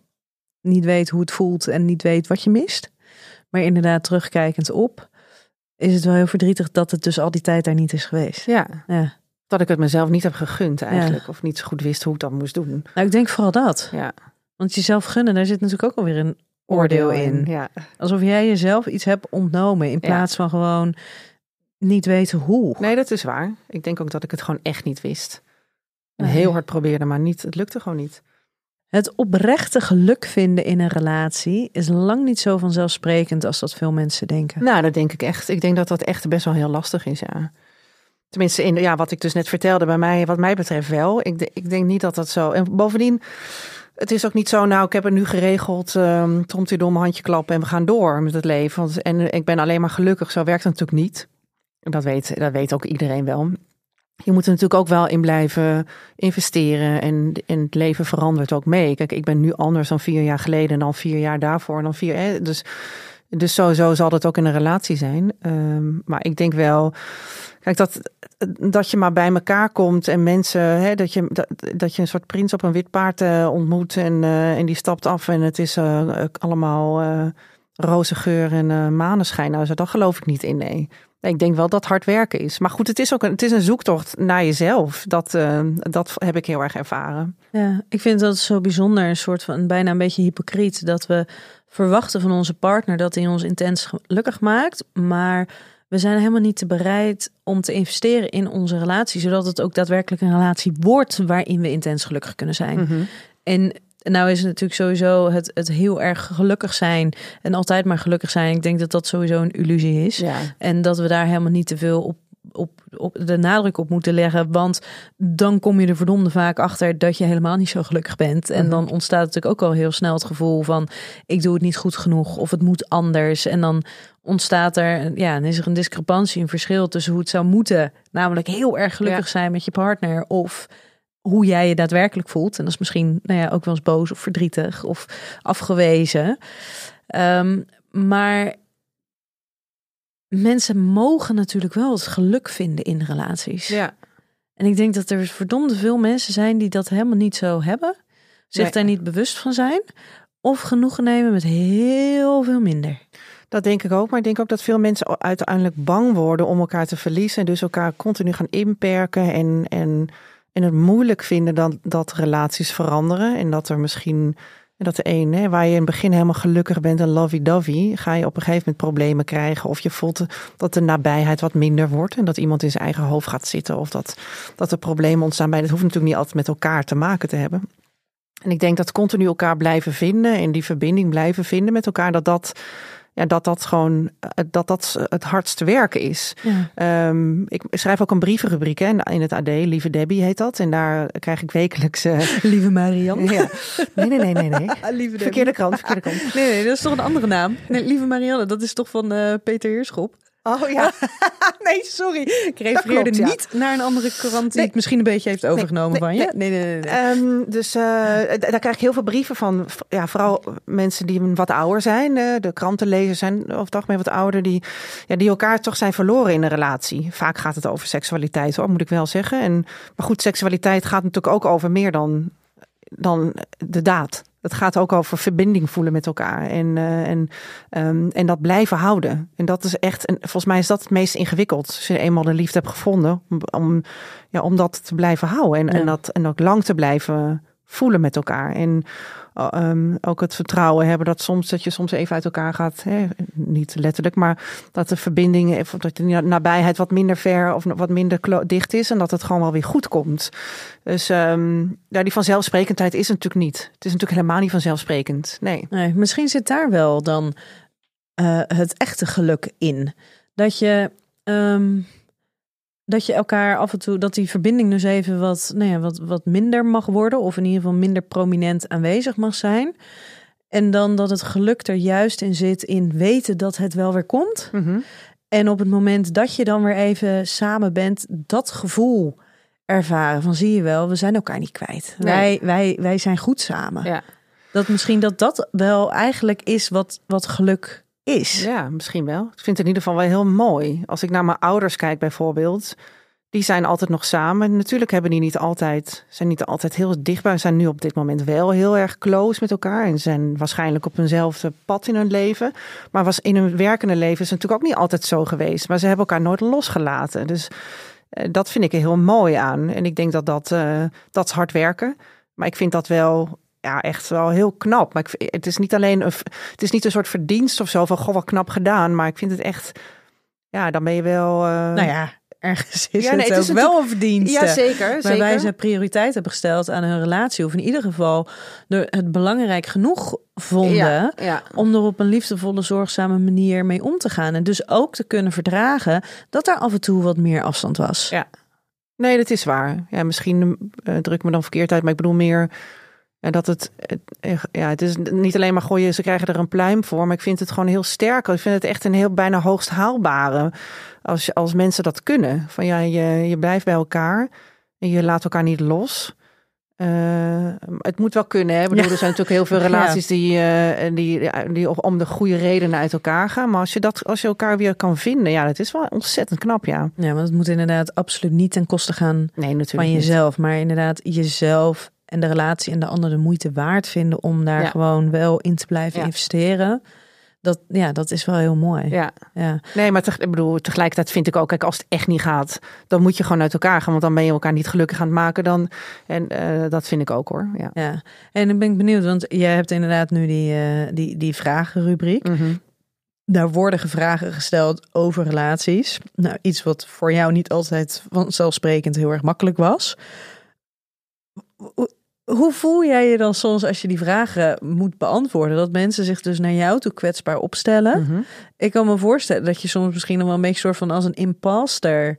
Niet weet hoe het voelt en niet weet wat je mist. Maar inderdaad, terugkijkend op, is het wel heel verdrietig dat het dus al die tijd daar niet is geweest. Ja, Ja. dat ik het mezelf niet heb gegund eigenlijk. Of niet zo goed wist hoe ik dat moest doen. Nou, ik denk vooral dat. Ja. Want jezelf gunnen, daar zit natuurlijk ook alweer een oordeel in. Ja, Alsof jij jezelf iets hebt ontnomen in Ja. plaats van gewoon niet weten hoe. nee, dat is waar. Ik denk ook dat ik het gewoon echt niet wist. En Nee. heel hard probeerde, maar niet, het lukte gewoon niet. Het oprechte geluk vinden in een relatie is lang niet zo vanzelfsprekend als dat veel mensen denken. Nou, dat denk ik echt. Ik denk dat dat echt best wel heel lastig is, ja. Tenminste, in, ja, wat ik dus net vertelde, bij mij, wat mij betreft wel. Ik, ik denk niet dat dat zo... En bovendien, het is ook niet zo, nou, ik heb het nu geregeld, um, tromtidom, handje klappen en we gaan door met het leven. En ik ben alleen maar gelukkig, zo werkt het natuurlijk niet. Dat weet, dat weet ook iedereen wel. Je moet er natuurlijk ook wel in blijven investeren en, en het leven verandert ook mee. Kijk, ik ben nu anders dan vier jaar geleden en dan vier jaar daarvoor en dan vier... Hè, dus, dus sowieso zal dat ook in een relatie zijn. Ehm, maar ik denk wel, kijk, dat, dat je maar bij elkaar komt en mensen, hè, dat, je, dat, dat je een soort prins op een wit paard eh, ontmoet en, eh, en die stapt af en het is eh, allemaal roze geur en maneschijn. Nou, dat geloof ik niet in, nee. Ik denk wel dat hard werken is. Maar goed, het is ook een, het is een zoektocht naar jezelf. Dat, eh, dat heb ik heel erg ervaren. Ja, ik vind dat zo bijzonder, een soort van bijna een beetje hypocriet, dat we verwachten van onze partner dat hij ons intens gelukkig maakt, maar we zijn helemaal niet te bereid om te investeren in onze relatie, zodat het ook daadwerkelijk een relatie wordt waarin we intens gelukkig kunnen zijn. Mhm. En nou is het natuurlijk sowieso het, het heel erg gelukkig zijn en altijd maar gelukkig zijn. Ik denk dat dat sowieso een illusie is. Ja. En dat we daar helemaal niet te veel op, op, op de nadruk op moeten leggen. Want dan kom je er verdomde vaak achter dat je helemaal niet zo gelukkig bent. En Mhm. dan ontstaat natuurlijk ook al heel snel het gevoel van ik doe het niet goed genoeg of het moet anders. En dan ontstaat er, ja, dan is er een discrepantie, een verschil tussen hoe het zou moeten. Namelijk heel erg gelukkig Ja. zijn met je partner of hoe jij je daadwerkelijk voelt. En dat is misschien nou ja, ook wel eens boos of verdrietig of afgewezen. Ehm, maar mensen mogen natuurlijk wel het geluk vinden in relaties. ja. En ik denk dat er verdomde veel mensen zijn die dat helemaal niet zo hebben. Zich Nee. daar niet bewust van zijn. Of genoegen nemen met heel veel minder. Dat denk ik ook. Maar ik denk ook dat veel mensen uiteindelijk bang worden om elkaar te verliezen. En dus elkaar continu gaan inperken. En, en, en het moeilijk vinden dat, dat relaties veranderen. En dat er misschien. Dat de een, hè, waar je in het begin helemaal gelukkig bent en lovey-dovey, ga je op een gegeven moment problemen krijgen. Of je voelt dat de nabijheid wat minder wordt. En dat iemand in zijn eigen hoofd gaat zitten. Of dat, dat er problemen ontstaan bij. Dat hoeft natuurlijk niet altijd met elkaar te maken te hebben. En ik denk dat continu elkaar blijven vinden en die verbinding blijven vinden met elkaar, dat dat, ja, dat, dat gewoon eh, dat dat het hardste werken is. Ja. Ehm, ik schrijf ook een brievenrubriek hè, in het AD, Lieve Debbie heet dat. En daar krijg ik wekelijks. eh, <laughs> Lieve Marianne. ja. Nee, nee, nee, nee, nee. <laughs> Lieve Verkeerde krant, verkeerde krant. <laughs> Nee, nee, dat is toch een andere naam. Nee, Lieve Marianne, dat is toch van eh, Peter Heerschop? Oh ja. <laughs> nee, sorry. Ik refereerde klopt, ja. niet naar een andere krant die Nee. het misschien een beetje heeft overgenomen nee, van je. Nee, nee, nee. nee. Ehm, dus eh, daar krijg ik heel veel brieven van. Ja, vooral mensen die wat ouder zijn. eh, de krantenlezers zijn over het algemeen wat ouder. Die, ja, die elkaar toch zijn verloren in een relatie. Vaak gaat het over seksualiteit, hoor, moet ik wel zeggen. En, maar goed, seksualiteit gaat natuurlijk ook over meer dan, dan de daad. Het gaat ook over verbinding voelen met elkaar. En, eh, en, ehm, en dat blijven houden. En dat is echt, en volgens mij is dat het meest ingewikkeld. Als je eenmaal de liefde hebt gevonden. Om, om, ja, om dat te blijven houden. En, Ja. en, dat, en ook lang te blijven voelen met elkaar. En um, ook het vertrouwen hebben dat soms dat je soms even uit elkaar gaat. Hè? Niet letterlijk, maar dat de verbinding, of dat de nabijheid wat minder ver of wat minder dicht is. En dat het gewoon wel weer goed komt. Dus um, ja, die vanzelfsprekendheid is natuurlijk niet. Het is natuurlijk helemaal niet vanzelfsprekend. Nee. nee misschien zit daar wel dan uh, het echte geluk in. Dat je. Um, dat je elkaar af en toe, dat die verbinding dus even wat, nou ja, wat, wat minder mag worden, of in ieder geval minder prominent aanwezig mag zijn. En dan dat het geluk er juist in zit in weten dat het wel weer komt. Mm -hmm. En op het moment dat je dan weer even samen bent, dat gevoel ervaren van zie je wel, we zijn elkaar niet kwijt. Nee. Wij, wij, wij zijn goed samen. Ja. Dat misschien dat dat wel eigenlijk is wat, wat geluk is. Ja, misschien wel. Ik vind het in ieder geval wel heel mooi. Als ik naar mijn ouders kijk bijvoorbeeld, die zijn altijd nog samen. Natuurlijk hebben die niet altijd, zijn niet altijd heel dichtbij, zijn nu op dit moment wel heel erg close met elkaar en zijn waarschijnlijk op eenzelfde pad in hun leven. Maar was in hun werkende leven is natuurlijk ook niet altijd zo geweest. Maar ze hebben elkaar nooit losgelaten. Dus uh, dat vind ik er heel mooi aan. En ik denk dat dat, uh, dat hard werken. Maar ik vind dat wel ja, echt wel heel knap. Maar ik, het is niet alleen een, het is niet een soort verdienst of zo van goh, wat knap gedaan. Maar ik vind het echt, ja, dan ben je wel. Uh... Nou ja, ergens is ja, nee, het, het ook wel een verdienste. Ja, zeker. Waarbij zeker. ze prioriteit hebben gesteld aan hun relatie. Of in ieder geval het belangrijk genoeg vonden. Ja, ja. om er op een liefdevolle, zorgzame manier mee om te gaan. En dus ook te kunnen verdragen dat er af en toe wat meer afstand was. Ja. Nee, dat is waar. Ja, misschien uh, druk me dan verkeerd uit, maar ik bedoel meer. En dat het, ja, het is niet alleen maar gooien, ze krijgen er een pluim voor, maar ik vind het gewoon heel sterk. Ik vind het echt een heel bijna hoogst haalbare. Als, als mensen dat kunnen. Van ja, je, je blijft bij elkaar en je laat elkaar niet los. Uh, het moet wel kunnen. Hè? Ik bedoel, ja. Er zijn natuurlijk heel veel <laughs> relaties ja. die, uh, die, die om de goede redenen uit elkaar gaan. Maar als je, dat, als je elkaar weer kan vinden, ja, dat is wel ontzettend knap, ja. Ja, want het moet inderdaad absoluut niet ten koste gaan nee, van jezelf. Niet. Maar inderdaad jezelf en de relatie en de ander de moeite waard vinden om daar ja. gewoon wel in te blijven Ja. investeren. Dat, ja, dat is wel heel mooi. Ja. Ja. Nee, maar te, ik bedoel, tegelijkertijd vind ik ook, kijk, als het echt niet gaat, dan moet je gewoon uit elkaar gaan, want dan ben je elkaar niet gelukkig aan het maken. Dan, en uh, dat vind ik ook hoor. Ja. ja. En dan ben ik benieuwd, want jij hebt inderdaad nu die, uh, die, die vragenrubriek. Mm -hmm. Daar worden vragen gesteld over relaties. Nou, iets wat voor jou niet altijd vanzelfsprekend heel erg makkelijk was. Hoe voel jij je dan soms als je die vragen moet beantwoorden? Dat mensen zich dus naar jou toe kwetsbaar opstellen. Mm -hmm. Ik kan me voorstellen dat je soms misschien nog wel een beetje soort van als een imposter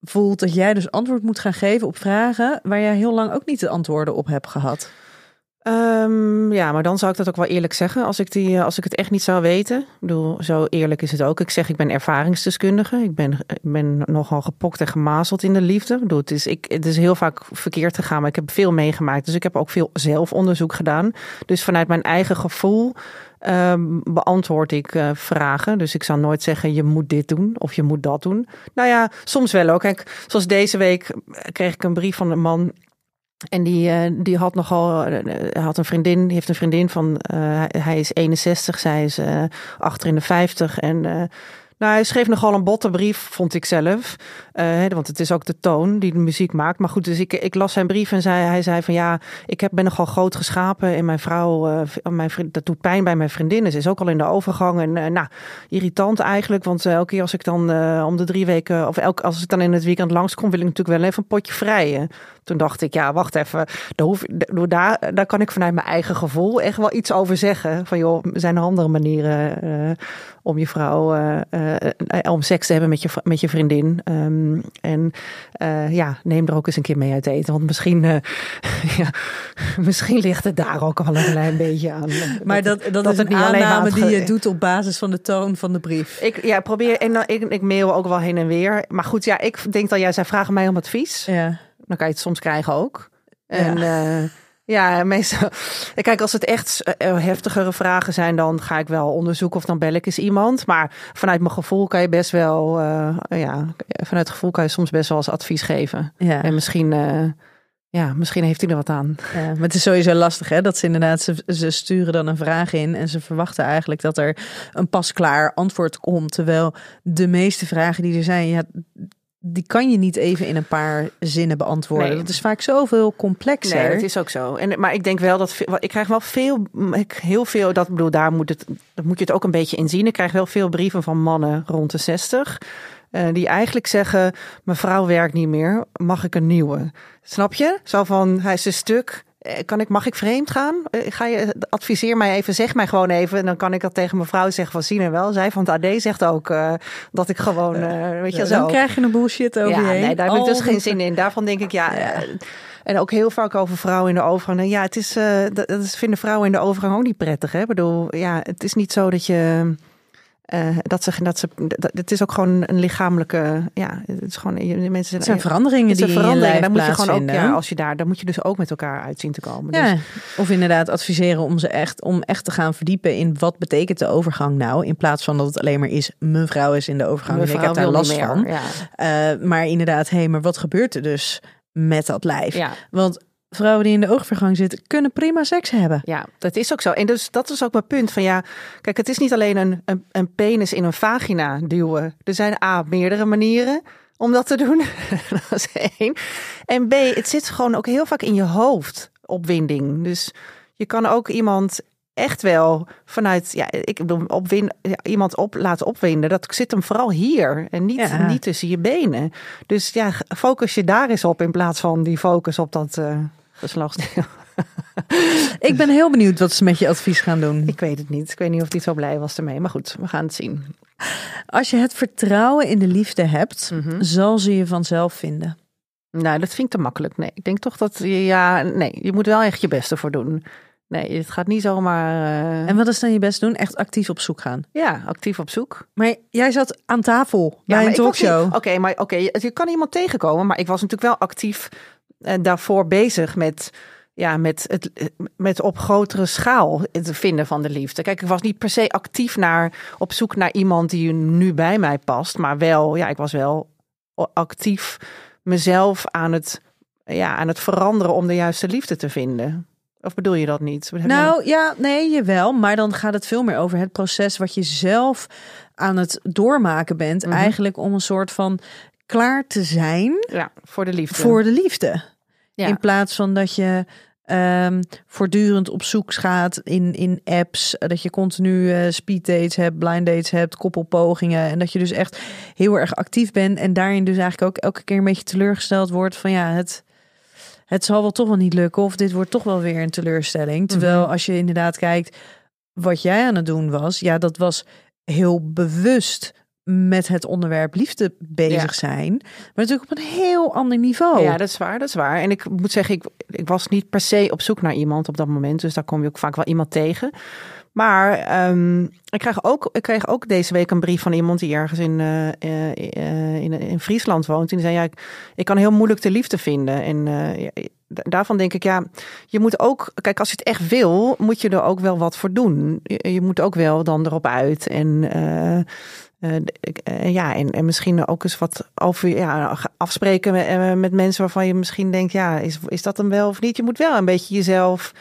voelt. Dat jij dus antwoord moet gaan geven op vragen waar jij heel lang ook niet de antwoorden op hebt gehad. Um, ja, maar dan zou ik dat ook wel eerlijk zeggen. Als ik, die, als ik het echt niet zou weten. Ik bedoel, zo eerlijk is het ook. Ik zeg, ik ben ervaringsdeskundige. Ik ben, ik ben nogal gepokt en gemazeld in de liefde. Ik het, is, ik, het is heel vaak verkeerd gegaan, maar ik heb veel meegemaakt. Dus ik heb ook veel zelfonderzoek gedaan. Dus vanuit mijn eigen gevoel um, beantwoord ik uh, vragen. Dus ik zou nooit zeggen, je moet dit doen of je moet dat doen. Nou ja, soms wel ook. Kijk, zoals deze week kreeg ik een brief van een man en die, uh, die had nogal, uh, had een vriendin, heeft een vriendin van, uh, hij, is 61, zij is achter in de 50. En nou, hij schreef nogal een botte brief, vond ik zelf. want het is ook de toon die de muziek maakt. Maar goed, dus ik, ik las zijn brief en zei, hij zei van ja, ik heb, ben nogal groot geschapen. En mijn vrouw, mijn vriend, dat doet pijn bij mijn vriendin. Ze is ook al in de overgang. En nou, irritant eigenlijk, want elke keer als ik dan om de drie weken, of elke, als ik dan in het weekend langskom, wil ik natuurlijk wel even een potje vrijen. Toen dacht ik, ja, wacht even. Daar, hoef, daar, daar kan ik vanuit mijn eigen gevoel echt wel iets over zeggen. Van joh, zijn er andere manieren uh, om je vrouw uh, eh, om seks te hebben met je, met je vriendin. Ehm, en eh, ja, neem er ook eens een keer mee uit eten. Want misschien, eh, <laughs> ja, misschien ligt het daar ook al een klein beetje aan. Maar dat, dat, dat is een aanname die je doet op basis van de toon van de brief. Ik ja, probeer en dan- ik, ik mail ook wel heen en weer. Maar goed, ja, ik denk dat jij zij vragen mij om advies. Ja. Dan kan je het soms krijgen ook. En ja, ja meestal. <laughs> Kijk, als het echt eh, heftigere vragen zijn, dan ga ik wel onderzoeken of dan bel ik eens iemand. Maar vanuit mijn gevoel kan je best wel, eh, ja, vanuit het gevoel kan je soms best wel eens advies geven. Ja. En misschien, eh, ja, misschien heeft hij er wat aan. Ja, maar het is sowieso lastig, hè? Dat ze inderdaad, ze, ze sturen dan een vraag in en ze verwachten eigenlijk dat er een pasklaar antwoord komt. Terwijl de meeste vragen die er zijn, ja, die kan je niet even in een paar zinnen beantwoorden. Nee. Dat is vaak zoveel complexer. Nee, dat is ook zo. En, maar ik denk wel dat ik krijg wel veel, ik, heel veel, dat bedoel, daar moet, het, dat moet je het ook een beetje in zien. Ik krijg wel veel brieven van mannen rond de 60. eh, die eigenlijk zeggen: Mevrouw werkt niet meer, mag ik een nieuwe? Snap je? Zo van: Hij is een stuk. Eh, Kan ik, mag ik vreemd gaan? Eh, Ga je, adviseer mij even, zeg mij gewoon even. En dan kan ik dat tegen mevrouw zeggen van zien en wel. Zij van het AD zegt ook eh, dat ik gewoon, weet je, Ja, zo. dan krijg je een bullshit over Ja, je heen. nee, daar heb ik dus geen zin in. Daarvan denk ik, ja. Ja. En ook heel vaak over vrouwen in de overgang. Ja, het is, eh, dat, vinden vrouwen in de overgang ook niet prettig. Hè? Ik bedoel, ja, het is niet zo dat je. Eh, dat ze, dat ze, dat, het is ook gewoon een lichamelijke, ja, het is gewoon, je- mensen Het zijn veranderingen het die in je veranderingen. lijf Daar moet je gewoon ook, ja, als je daar, daar moet je dus ook met elkaar uit zien te komen. Ja, Dus, of inderdaad adviseren om ze echt, om echt te gaan verdiepen in wat betekent de overgang nou. In plaats van dat het alleen maar is, mevrouw is in de overgang en ik heb daar last meer. van. Ja, Eh, maar inderdaad, hé, maar wat gebeurt er dus met dat lijf? ja. Want vrouwen die in de overgang zitten, kunnen prima seks hebben. Ja, dat is ook zo. En dus dat is ook mijn punt van ja, kijk, het is niet alleen een, een, een penis in een vagina duwen. Er zijn A, meerdere manieren om dat te doen. <laughs> dat is één. En B, het zit gewoon ook heel vaak in je hoofd, opwinding. Dus je kan ook iemand echt wel vanuit, ja, ik bedoel, opwin, iemand op laten opwinden. Dat zit hem vooral hier en niet, Ja. niet tussen je benen. Dus ja, focus je daar eens op in plaats van die focus op dat eh geslachtsdeel. <laughs> Ik ben heel benieuwd wat ze met je advies gaan doen. Ik weet het niet. Ik weet niet of hij zo blij was ermee. Maar goed, we gaan het zien. Als je het vertrouwen in de liefde hebt, Mhm. zal ze je vanzelf vinden. Nou, dat vind ik te makkelijk. Nee, ik denk toch dat je, ja, nee, je moet wel echt je beste voor doen. Nee, het gaat niet zomaar, eh, En wat is dan je best doen? Echt actief op zoek gaan. ja, actief op zoek. Maar jij zat aan tafel bij maar een talkshow. Oké, maar oké, je, je kan iemand tegenkomen, maar ik was natuurlijk wel actief eh, daarvoor bezig met, ja, met, het, met op grotere schaal het vinden van de liefde. Kijk, ik was niet per se actief naar, op zoek naar iemand die nu bij mij past, maar wel, ja, ik was wel actief mezelf aan het, ja, aan het veranderen om de juiste liefde te vinden. Of bedoel je dat niet? Je- Nou ja, nee, jawel. Maar dan gaat het veel meer over het proces wat je zelf aan het doormaken bent. Mhm. Eigenlijk om een soort van klaar te zijn ja, voor de liefde. voor de liefde. ja. In plaats van dat je ehm, voortdurend op zoek gaat in, in apps. Dat je continu eh speed dates hebt, blind dates hebt, koppelpogingen. En dat je dus echt heel erg actief bent. En daarin dus eigenlijk ook elke keer een beetje teleurgesteld wordt van ja, het, het zal wel toch wel niet lukken. Of dit wordt toch wel weer een teleurstelling. Terwijl Mhm. als je inderdaad kijkt wat jij aan het doen was. Ja, dat was heel bewust met het onderwerp liefde bezig Ja. zijn. Maar natuurlijk op een heel ander niveau. Ja, dat is waar, dat is waar. En ik moet zeggen, ik, ik was niet per se op zoek naar iemand op dat moment. Dus daar kom je ook vaak wel iemand tegen. Maar ehm, ik, krijg ook, ik kreeg ook deze week een brief van iemand die ergens in, eh, eh, in, in Friesland woont. En die zei, ja, ik, kan heel moeilijk de liefde vinden. En eh, daarvan denk ik, ja, je moet ook... Kijk, als je het echt wil, moet je er ook wel wat voor doen. Je, moet ook wel dan erop uit. En... ja, en, en misschien ook eens wat over ja, afspreken met, met mensen waarvan je misschien denkt, ja, is, is dat hem wel of niet? Je moet wel een beetje jezelf,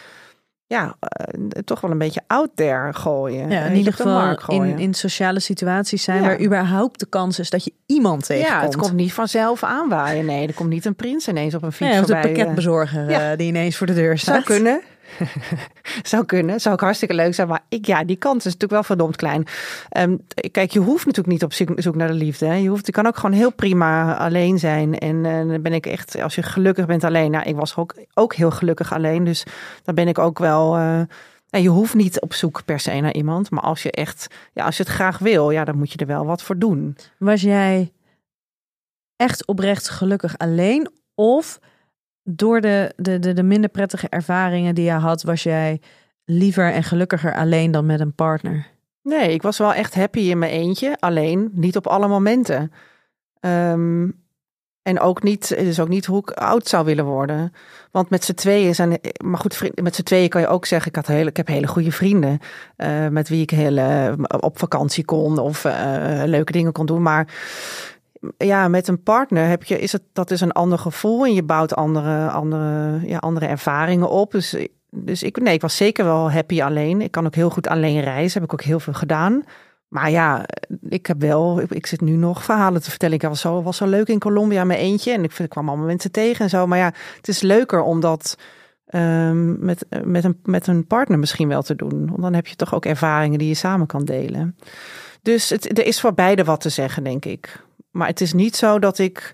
ja, eh, toch wel een beetje out there gooien. Ja, Een in ieder geval in, in sociale situaties zijn Ja. waar überhaupt de kans is dat je iemand tegenkomt. ja, het komt niet vanzelf aanwaaien. Nee, er komt niet een prins ineens op een fiets Ja, of voorbij. eh. pakketbezorger Ja. eh, die ineens voor de deur staat. Zou kunnen. <laughs> Zou kunnen. Zou ook hartstikke leuk zijn. Maar ik, ja, die kans is natuurlijk wel verdomd klein. Ehm, kijk, je hoeft natuurlijk niet op zoek, naar de liefde. Hè. Je, hoeft, je kan ook gewoon heel prima alleen zijn. En eh, dan ben ik echt, als je gelukkig bent alleen. Nou, ik was ook, ook heel gelukkig alleen. Dus dan ben ik ook wel. eh, Nou, je hoeft niet op zoek per se naar iemand, maar als je echt, ja, als je het graag wil, ja, dan moet je er wel wat voor doen. Was jij echt oprecht gelukkig alleen? Of door de, de, de, de minder prettige ervaringen die je had, was jij liever en gelukkiger alleen dan met een partner? Nee, ik was wel echt happy in mijn eentje, alleen niet op alle momenten. Ehm, en ook niet, dus ook niet hoe ik oud zou willen worden. Want met z'n tweeën zijn, maar goed, met z'n tweeën kan je ook zeggen, ik, had hele, ik heb hele goede vrienden. eh, met wie ik hele, op vakantie kon of eh, leuke dingen kon doen. Maar ja, met een partner heb je, is het, dat is een ander gevoel en je bouwt andere, andere, ja, andere ervaringen op. Dus, dus ik, nee, ik was zeker wel happy alleen. Ik kan ook heel goed alleen reizen, heb ik ook heel veel gedaan. Maar ja, ik heb wel, ik, zit nu nog verhalen te vertellen. Ik was zo, was zo leuk in Colombia met eentje en ik, ik kwam allemaal mensen tegen en zo. Maar ja, het is leuker om dat ehm, met, met, een, met een partner misschien wel te doen. Want dan heb je toch ook ervaringen die je samen kan delen. Dus het, er is voor beide wat te zeggen, denk ik. Maar het is niet zo dat ik.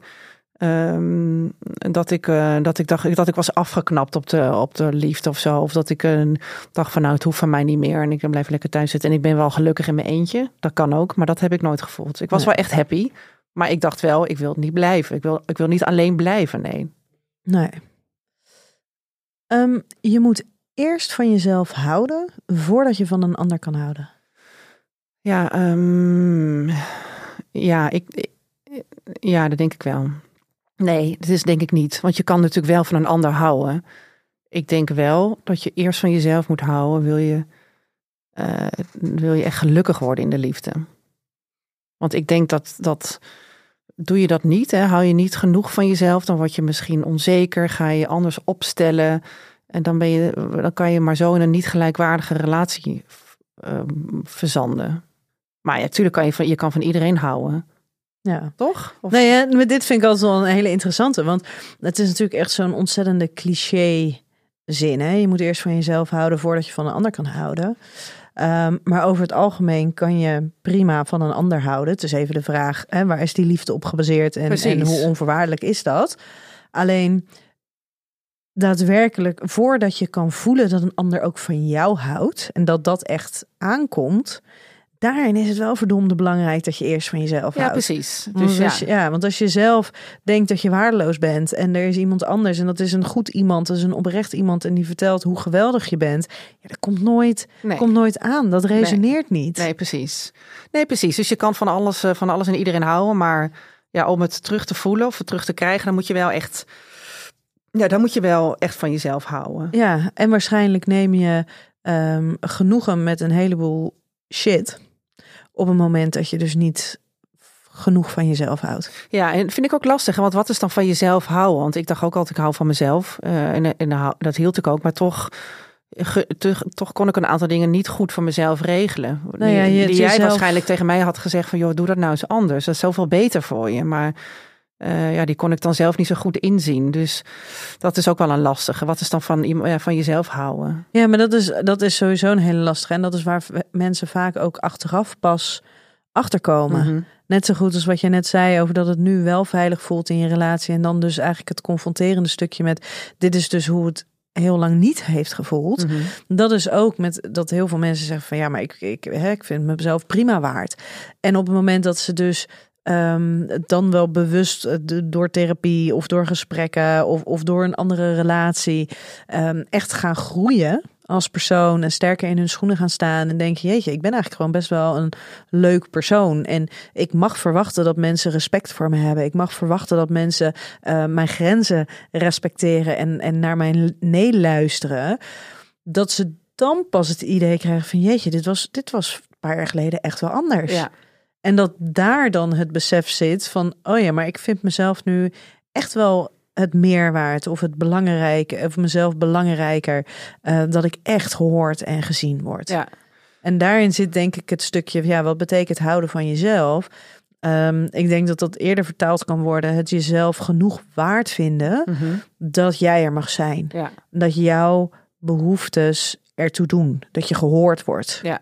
ehm, dat, ik, eh, dat ik dacht dat ik was afgeknapt op de, op de liefde of zo. Of dat ik een dacht van nou, het hoeft van mij niet meer. En ik blijf lekker thuis zitten. En ik ben wel gelukkig in mijn eentje. Dat kan ook, maar dat heb ik nooit gevoeld. Ik was Nee. wel echt happy. Maar ik dacht wel, ik wil niet blijven. Ik wil, ik wil niet alleen blijven. Nee. Nee. Ehm, je moet eerst van jezelf houden voordat je van een ander kan houden. Ja, ehm, ja, ik, ik- ja, dat denk ik wel. Nee, dat is denk ik niet. Want je kan natuurlijk wel van een ander houden. Ik denk wel dat je eerst van jezelf moet houden. Wil je, eh, wil je echt gelukkig worden in de liefde. Want ik denk dat, dat doe je dat niet, hè, hou je niet genoeg van jezelf, dan word je misschien onzeker, ga je anders opstellen. En dan, ben je, dan kan je maar zo in een niet gelijkwaardige relatie ehm, verzanden. Maar ja, natuurlijk kan je van, je kan van iedereen houden, Ja. toch? Of, Nee, maar dit vind ik altijd wel een hele interessante. Want het is natuurlijk echt zo'n ontzettende cliché zin. Hè? Je moet eerst van jezelf houden voordat je van een ander kan houden. Ehm, maar over het algemeen kan je prima van een ander houden. Het is even de vraag, hè, waar is die liefde op gebaseerd en, en hoe onvoorwaardelijk is dat? Alleen daadwerkelijk, voordat je kan voelen dat een ander ook van jou houdt en dat dat echt aankomt, daarin is het wel verdomde belangrijk dat je eerst van jezelf ja, houdt. precies. Dus ja, je- ja, want als je zelf denkt dat je waardeloos bent en er is iemand anders en dat is een goed iemand, dat is een oprecht iemand en die vertelt hoe geweldig je bent, ja, dat komt nooit, nee. komt nooit aan. Dat resoneert niet. Nee, precies. Nee, precies. Dus je kan van alles, eh, van alles en iedereen houden. Maar ja, om het terug te voelen of het terug te krijgen, dan moet je wel echt. Ja, dan moet je wel echt van jezelf houden. Ja, en waarschijnlijk neem je ehm, genoegen met een heleboel shit op een moment dat je dus niet genoeg van jezelf houdt. Ja, en vind ik ook lastig. Want wat is dan van jezelf houden? Want ik dacht ook altijd, ik hou van mezelf. eh, en en hou- dat hield ik ook. Maar toch, ge- te- toch kon ik een aantal dingen niet goed voor mezelf regelen. Nou ja, die jij jezelf- waarschijnlijk tegen mij had gezegd van... joh, doe dat nou eens anders. Dat is zoveel beter voor je. Maar eh, ja, die kon ik dan zelf niet zo goed inzien. Dus dat is ook wel een lastige. Wat is dan van, ja, van jezelf houden? Ja, maar dat is, dat is sowieso een hele lastige. En dat is waar mensen vaak ook achteraf pas achterkomen. Mhm. Net zo goed als wat je net zei over dat het nu wel veilig voelt in je relatie. En dan dus eigenlijk het confronterende stukje met dit is dus hoe het heel lang niet heeft gevoeld. Mhm. Dat is ook met dat heel veel mensen zeggen van ja, maar ik, ik, hè, ik vind mezelf prima waard. En op het moment dat ze dus ehm, dan wel bewust eh, door therapie of door gesprekken of, of door een andere relatie ehm, echt gaan groeien als persoon en sterker in hun schoenen gaan staan en denken, jeetje, ik ben eigenlijk gewoon best wel een leuk persoon en ik mag verwachten dat mensen respect voor me hebben. Ik mag verwachten dat mensen eh, mijn grenzen respecteren en, en naar mijn nee luisteren. Dat ze dan pas het idee krijgen van jeetje, dit was, dit was een paar jaar geleden echt wel anders. Ja. En dat daar dan het besef zit van, oh ja, maar ik vind mezelf nu echt wel het meerwaard of het belangrijke, of mezelf belangrijker, eh, dat ik echt gehoord en gezien word. ja. En daarin zit denk ik het stukje, ja, wat betekent houden van jezelf? Ehm, ik denk dat dat eerder vertaald kan worden, het jezelf genoeg waard vinden Mhm. dat jij er mag zijn. ja. Dat jouw behoeftes ertoe doen, dat je gehoord wordt. Ja.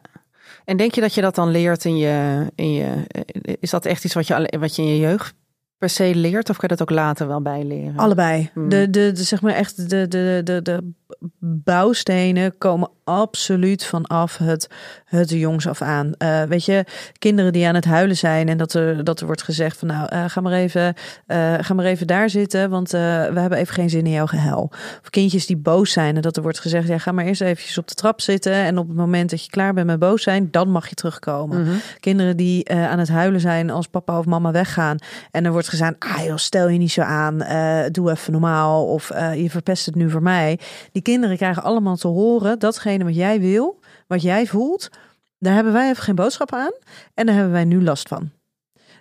En denk je dat je dat dan leert in je, in je eh, is dat echt iets wat je, wat je in je jeugd per se leert? Of kan je dat ook later wel bijleren? Allebei. Hmm. De, de, de, zeg maar echt de, de, de, de bouwstenen komen absoluut vanaf het, het jongs af aan. Uh, weet je, kinderen die aan het huilen zijn en dat er, dat er wordt gezegd van nou, uh, ga, maar even, uh, ga maar even daar zitten, want we hebben even geen zin in jouw gehuil. Of kindjes die boos zijn en dat er wordt gezegd, ja, ga maar eerst eventjes op de trap zitten en op het moment dat je klaar bent met boos zijn, dan mag je terugkomen. Mm -hmm. Kinderen die aan het huilen zijn als papa of mama weggaan en er wordt gezegd, ah joh, stel je niet zo aan, doe even normaal of je verpest het nu voor mij. Die kinderen krijgen allemaal te horen datgene wat jij wil, wat jij voelt, daar hebben wij even geen boodschap aan en daar hebben wij nu last van.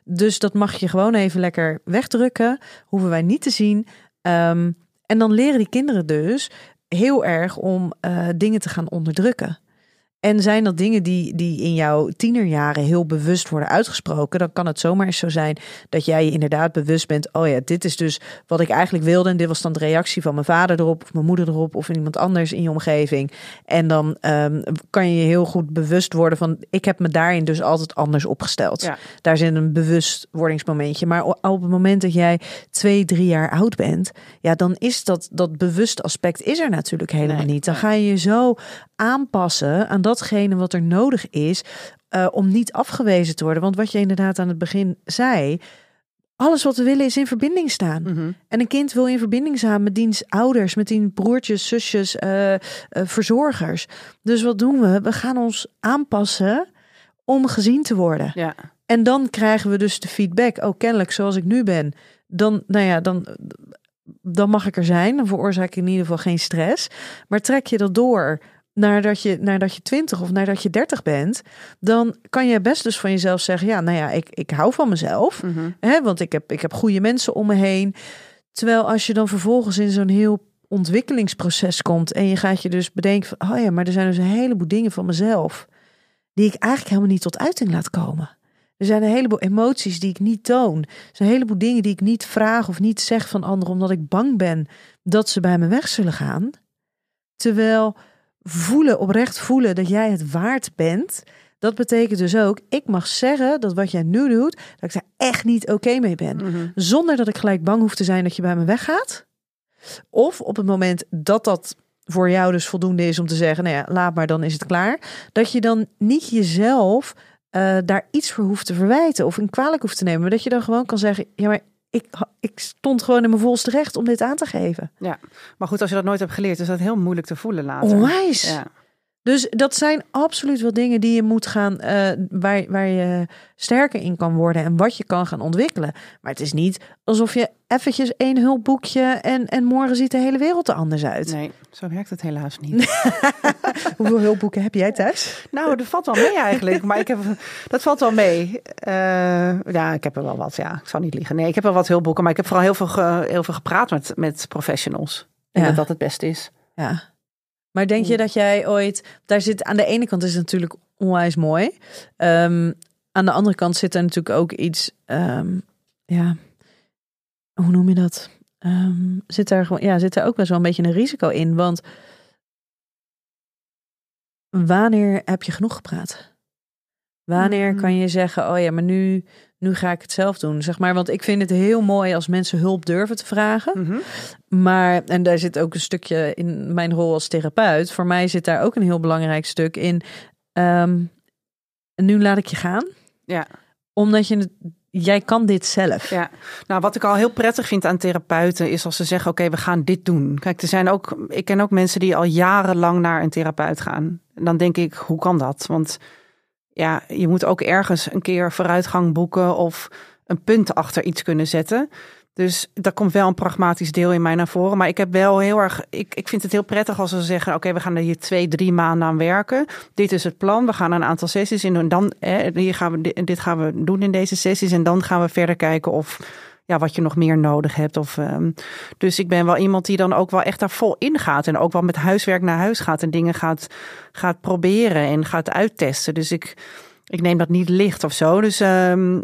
Dus dat mag je gewoon even lekker wegdrukken, hoeven wij niet te zien. Um, en dan leren die kinderen dus heel erg om uh, dingen te gaan onderdrukken. En zijn dat dingen die, die in jouw tienerjaren heel bewust worden uitgesproken, dan kan het zomaar eens zo zijn dat jij je inderdaad bewust bent. Oh ja, dit is dus wat ik eigenlijk wilde. En dit was dan de reactie van mijn vader erop, of mijn moeder erop, of iemand anders in je omgeving. En dan um, kan je je heel goed bewust worden van: ik heb me daarin dus altijd anders opgesteld. Ja. Daar zit een bewustwordingsmomentje. Maar op het moment dat jij twee, drie jaar oud bent, ja, dan is dat, dat bewust aspect is er natuurlijk helemaal nee, niet. Dan ga je je zo aanpassen aan datgene wat er nodig is uh, om niet afgewezen te worden. Want wat je inderdaad aan het begin zei, alles wat we willen is in verbinding staan. Mm -hmm. En een kind wil in verbinding staan met diens ouders, met diens broertjes, zusjes, uh, uh, verzorgers. Dus wat doen we? We gaan ons aanpassen om gezien te worden. Ja. En dan krijgen we dus de feedback. Oh, kennelijk zoals ik nu ben. Dan, nou ja, dan, dan mag ik er zijn. Dan veroorzaak ik in ieder geval geen stress. Maar trek je dat door nadat je, nadat je 20 of nadat je 30 bent, dan kan je best dus van jezelf zeggen: Ja, nou ja, ik, ik hou van mezelf. Mm -hmm. hè, want ik heb, ik heb goede mensen om me heen. Terwijl als je dan vervolgens in zo'n heel ontwikkelingsproces komt en je gaat je dus bedenken: van, Oh ja, maar er zijn dus een heleboel dingen van mezelf die ik eigenlijk helemaal niet tot uiting laat komen. Er zijn een heleboel emoties die ik niet toon. Er zijn een heleboel dingen die ik niet vraag of niet zeg van anderen, omdat ik bang ben dat ze bij me weg zullen gaan. Terwijl voelen, oprecht voelen dat jij het waard bent. Dat betekent dus ook, ik mag zeggen dat wat jij nu doet, dat ik daar echt niet oké mee ben. Mhm. Zonder dat ik gelijk bang hoef te zijn dat je bij me weggaat. Of op het moment dat dat voor jou dus voldoende is om te zeggen, nou ja, laat maar, dan is het klaar. Dat je dan niet jezelf uh, daar iets voor hoeft te verwijten of een kwalijk hoeft te nemen. Maar dat je dan gewoon kan zeggen, ja, maar ik, ik stond gewoon in mijn volste recht om dit aan te geven. Ja, maar goed, als je dat nooit hebt geleerd, is dat heel moeilijk te voelen later. Onwijs. Ja. Dus dat zijn absoluut wel dingen die je moet gaan, uh, waar, waar je sterker in kan worden en wat je kan gaan ontwikkelen. Maar het is niet alsof je eventjes één hulpboekje en, en morgen ziet de hele wereld er anders uit. Nee, zo werkt het helaas niet. <laughs> Hoeveel hulpboeken heb jij thuis? Nou, dat valt wel mee eigenlijk. Maar ik heb, dat valt wel mee. Uh, ja, ik heb er wel wat. Ja, ik zal niet liegen. Nee, ik heb wel wat hulpboeken. Maar ik heb vooral heel veel, ge, heel veel gepraat met, met professionals. En ja. dat dat het beste is. Ja. Maar denk je dat jij ooit, daar zit aan de ene kant is het natuurlijk onwijs mooi. Um, aan de andere kant zit er natuurlijk ook iets, um, ja, hoe noem je dat? Um, zit gewoon, ja, zit er ook best wel een beetje een risico in, want wanneer heb je genoeg gepraat? Wanneer kan je zeggen, oh ja, maar nu, nu ga ik het zelf doen. Zeg maar, want ik vind het heel mooi als mensen hulp durven te vragen. Mm -hmm. Maar, en daar zit ook een stukje in mijn rol als therapeut. Voor mij zit daar ook een heel belangrijk stuk in. Um, nu laat ik je gaan. Ja. Omdat je het jij kan dit zelf. Ja, nou wat ik al heel prettig vind aan therapeuten is als ze zeggen: Oké, we gaan dit doen. Kijk, er zijn ook, ik ken ook mensen die al jarenlang naar een therapeut gaan. En dan denk ik: hoe kan dat? Want ja, je moet ook ergens een keer vooruitgang boeken of een punt achter iets kunnen zetten. Dus daar komt wel een pragmatisch deel in mij naar voren. Maar ik heb wel heel erg. Ik, ik vind het heel prettig als ze zeggen: Oké, we gaan er hier twee, drie maanden aan werken. Dit is het plan. We gaan een aantal sessies in doen. Dan hier gaan we, dit gaan we doen in deze sessies. En dan gaan we verder kijken of ja, wat je nog meer nodig hebt. Of, um, dus ik ben wel iemand die dan ook wel echt daar vol in gaat. En ook wel met huiswerk naar huis gaat en dingen gaat, gaat proberen en gaat uittesten. Dus ik, ik neem dat niet licht of zo. Dus, um,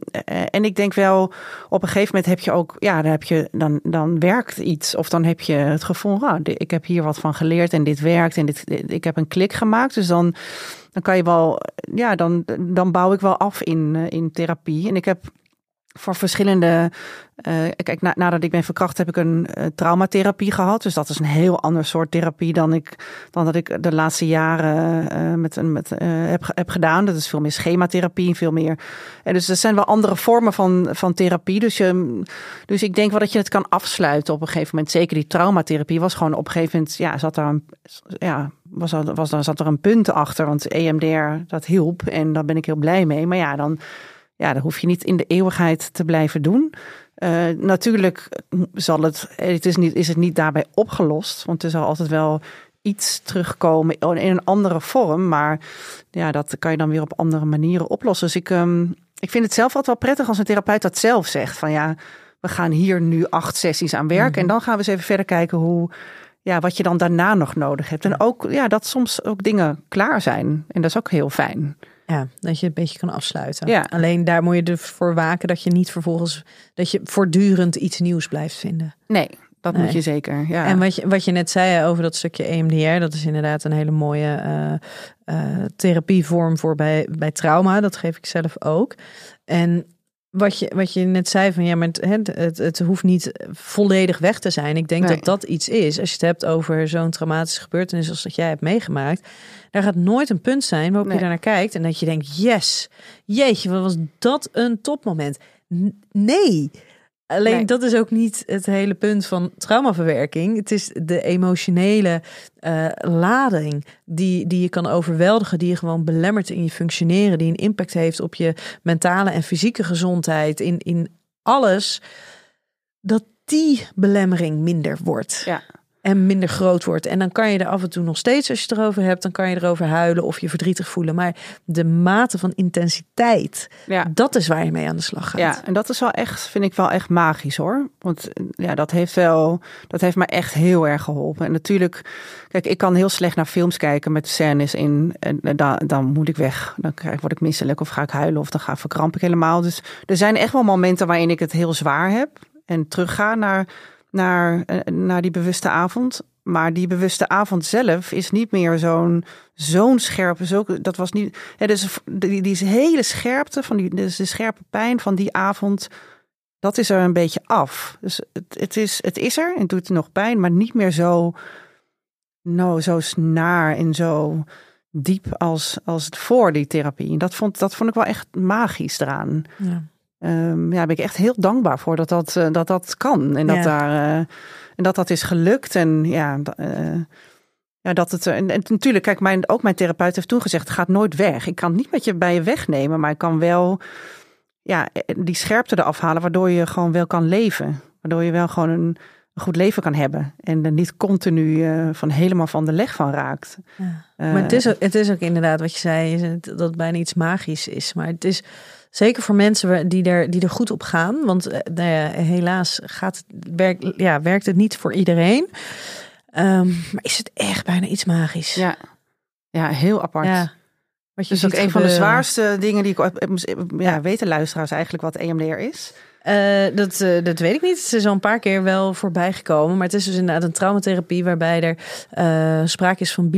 en ik denk wel, op een gegeven moment heb je ook, ja, dan, heb je, dan, dan werkt iets. Of dan heb je het gevoel, oh, ik heb hier wat van geleerd en dit werkt en dit, ik heb een klik gemaakt. Dus dan, dan kan je wel, ja, dan, dan bouw ik wel af in, in therapie. En ik heb voor verschillende. Uh, kijk, na, nadat ik ben verkracht, heb ik een uh, traumatherapie gehad. Dus dat is een heel ander soort therapie dan, ik, dan dat ik de laatste jaren uh, met, met, heb, heb gedaan. Dat is veel meer schematherapie, veel meer. En dus er zijn wel andere vormen van, van therapie. Dus, je, dus ik denk wel dat je het kan afsluiten op een gegeven moment. Zeker die traumatherapie was gewoon op een gegeven moment. Ja, zat daar een, ja, was, was, was, zat er een punt achter. Want EMDR, dat hielp. En daar ben ik heel blij mee. Maar ja, dan ja, dat hoef je niet in de eeuwigheid te blijven doen. Uh, natuurlijk zal het, het is, niet, is het niet daarbij opgelost, want er zal altijd wel iets terugkomen in een andere vorm. Maar ja, dat kan je dan weer op andere manieren oplossen. Dus ik, um, ik vind het zelf altijd wel prettig als een therapeut dat zelf zegt. Van ja, we gaan hier nu acht sessies aan werken. Mhm. En dan gaan we eens even verder kijken hoe, ja, wat je dan daarna nog nodig hebt. En ook ja, dat soms ook dingen klaar zijn. En dat is ook heel fijn. Ja, dat je een beetje kan afsluiten. Ja. Alleen daar moet je ervoor waken dat je niet vervolgens dat je voortdurend iets nieuws blijft vinden. Nee, dat moet je zeker. Ja. En wat je, wat je net zei over dat stukje EMDR, dat is inderdaad een hele mooie uh, uh, therapievorm voor bij, bij trauma. Dat geef ik zelf ook. En wat je, wat je net zei van ja, maar het, het, het hoeft niet volledig weg te zijn. Ik denk dat dat iets is. Als je het hebt over zo'n traumatische gebeurtenis als dat jij hebt meegemaakt. Daar gaat nooit een punt zijn waarop je daar naar kijkt en dat je denkt, yes, jeetje, wat was dat een topmoment. Nee, Alleen dat is ook niet het hele punt van traumaverwerking. Het is de emotionele uh, lading die, die je kan overweldigen, die je gewoon belemmert in je functioneren, die een impact heeft op je mentale en fysieke gezondheid, in, in alles, dat die belemmering minder wordt. Ja en minder groot wordt. En dan kan je er af en toe nog steeds, als je het erover hebt, dan kan je erover huilen of je verdrietig voelen. Maar de mate van intensiteit, ja. dat is waar je mee aan de slag gaat. Ja, en dat is wel echt, vind ik wel echt magisch hoor. Want ja, dat heeft wel, dat heeft me echt heel erg geholpen. En natuurlijk, kijk, ik kan heel slecht naar films kijken met scènes in. En dan, dan moet ik weg. Dan krijg, word ik misselijk of ga ik huilen of dan ga verkramp ik helemaal. Dus er zijn echt wel momenten waarin ik het heel zwaar heb. En terugga naar naar, eh, naar die bewuste avond. Maar die bewuste avond zelf is niet meer zo'n zo'n scherpe. Zo, dat was niet. Ja, dus die, die hele scherpte van die, dus de scherpe pijn van die avond. Dat is er een beetje af. Dus het, het, is, het is er en doet nog pijn, maar niet meer zo. Nou, zo snaar en zo diep als, als het voor die therapie. En dat vond, dat vond ik wel echt magisch eraan. Ja um, ja, ben ik echt heel dankbaar voor dat dat, uh, dat, dat kan. En dat, daar, uh, en dat dat is gelukt. En ja, uh, ja dat het. En, en, natuurlijk, kijk, mijn, ook mijn therapeut heeft toen gezegd: het gaat nooit weg. Ik kan het niet met je bij je wegnemen, maar ik kan wel ja, die scherpte eraf halen, waardoor je gewoon wel kan leven. Waardoor je wel gewoon een, een goed leven kan hebben. En er niet continu van helemaal van de leg van raakt. Ja. maar het is, ook, het is ook inderdaad wat je zei, dat het bijna iets magisch is. Maar het is Zeker voor mensen die er, die er goed op gaan. Want uh, nou ja, helaas gaat werk, ja, werkt het niet voor iedereen. Um, maar is het echt bijna iets magisch? Ja, ja heel apart. Ja. Wat je dus ook een van de zwaarste dingen die ik ja, weten luisteraars eigenlijk wat EMDR is. Uh, dat, uh, dat weet ik niet. Het is al een paar keer wel voorbij gekomen. Maar het is dus inderdaad een traumatherapie waarbij er uh, sprake is van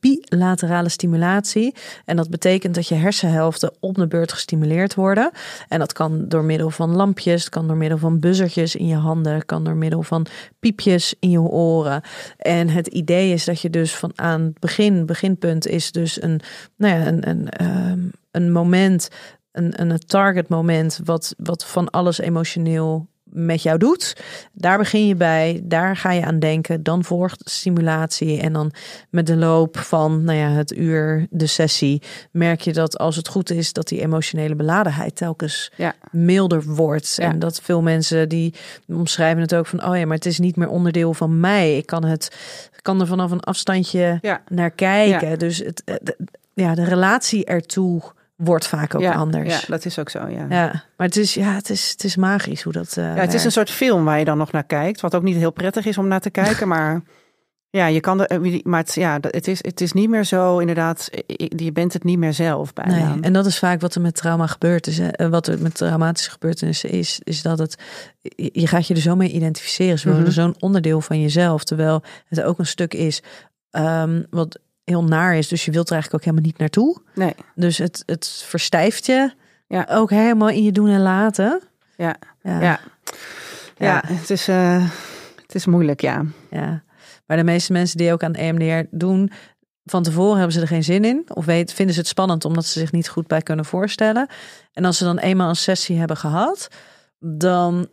bilaterale, stimulatie. En dat betekent dat je hersenhelften op de beurt gestimuleerd worden. En dat kan door middel van lampjes, kan door middel van buzzertjes in je handen, kan door middel van piepjes in je oren. En het idee is dat je dus van aan het begin, beginpunt is dus een, nou ja, een, een, ehm, een moment een, een target moment wat, wat van alles emotioneel met jou doet. Daar begin je bij, daar ga je aan denken. Dan volgt stimulatie en dan met de loop van nou ja, het uur, de sessie, merk je dat als het goed is, dat die emotionele beladenheid telkens ja. milder wordt. En dat veel mensen die omschrijven het ook van, oh ja, maar het is niet meer onderdeel van mij. Ik kan het, kan er vanaf een afstandje naar kijken. Dus het, ja, de relatie ertoe wordt vaak ook anders. Ja, dat is ook zo, ja. ja. Maar het is, ja, het is, het is magisch hoe dat uh, Ja, het is een soort film waar je dan nog naar kijkt. Wat ook niet heel prettig is om naar te kijken, <laughs> maar... Ja, je kan er, maar het, ja, het, is, het is niet meer zo, inderdaad, je bent het niet meer zelf bijna. Nee, en dat is vaak wat er met trauma gebeurt. Is, wat er met traumatische gebeurtenissen is, is dat het, je gaat je er zo mee identificeren. Ze worden mm zo'n onderdeel van jezelf, terwijl het ook een stuk is um, wat heel naar is. Dus je wilt er eigenlijk ook helemaal niet naartoe. Nee. Dus het, het verstijft je. Ja. Ook helemaal in je doen en laten. Ja. Ja. Ja. Ja, het, is, eh, het is moeilijk, ja. Ja. Maar de meeste mensen die ook aan EMDR doen, van tevoren hebben ze er geen zin in. Of weet, vinden ze het spannend omdat ze zich niet goed bij kunnen voorstellen. En als ze dan eenmaal een sessie hebben gehad, dan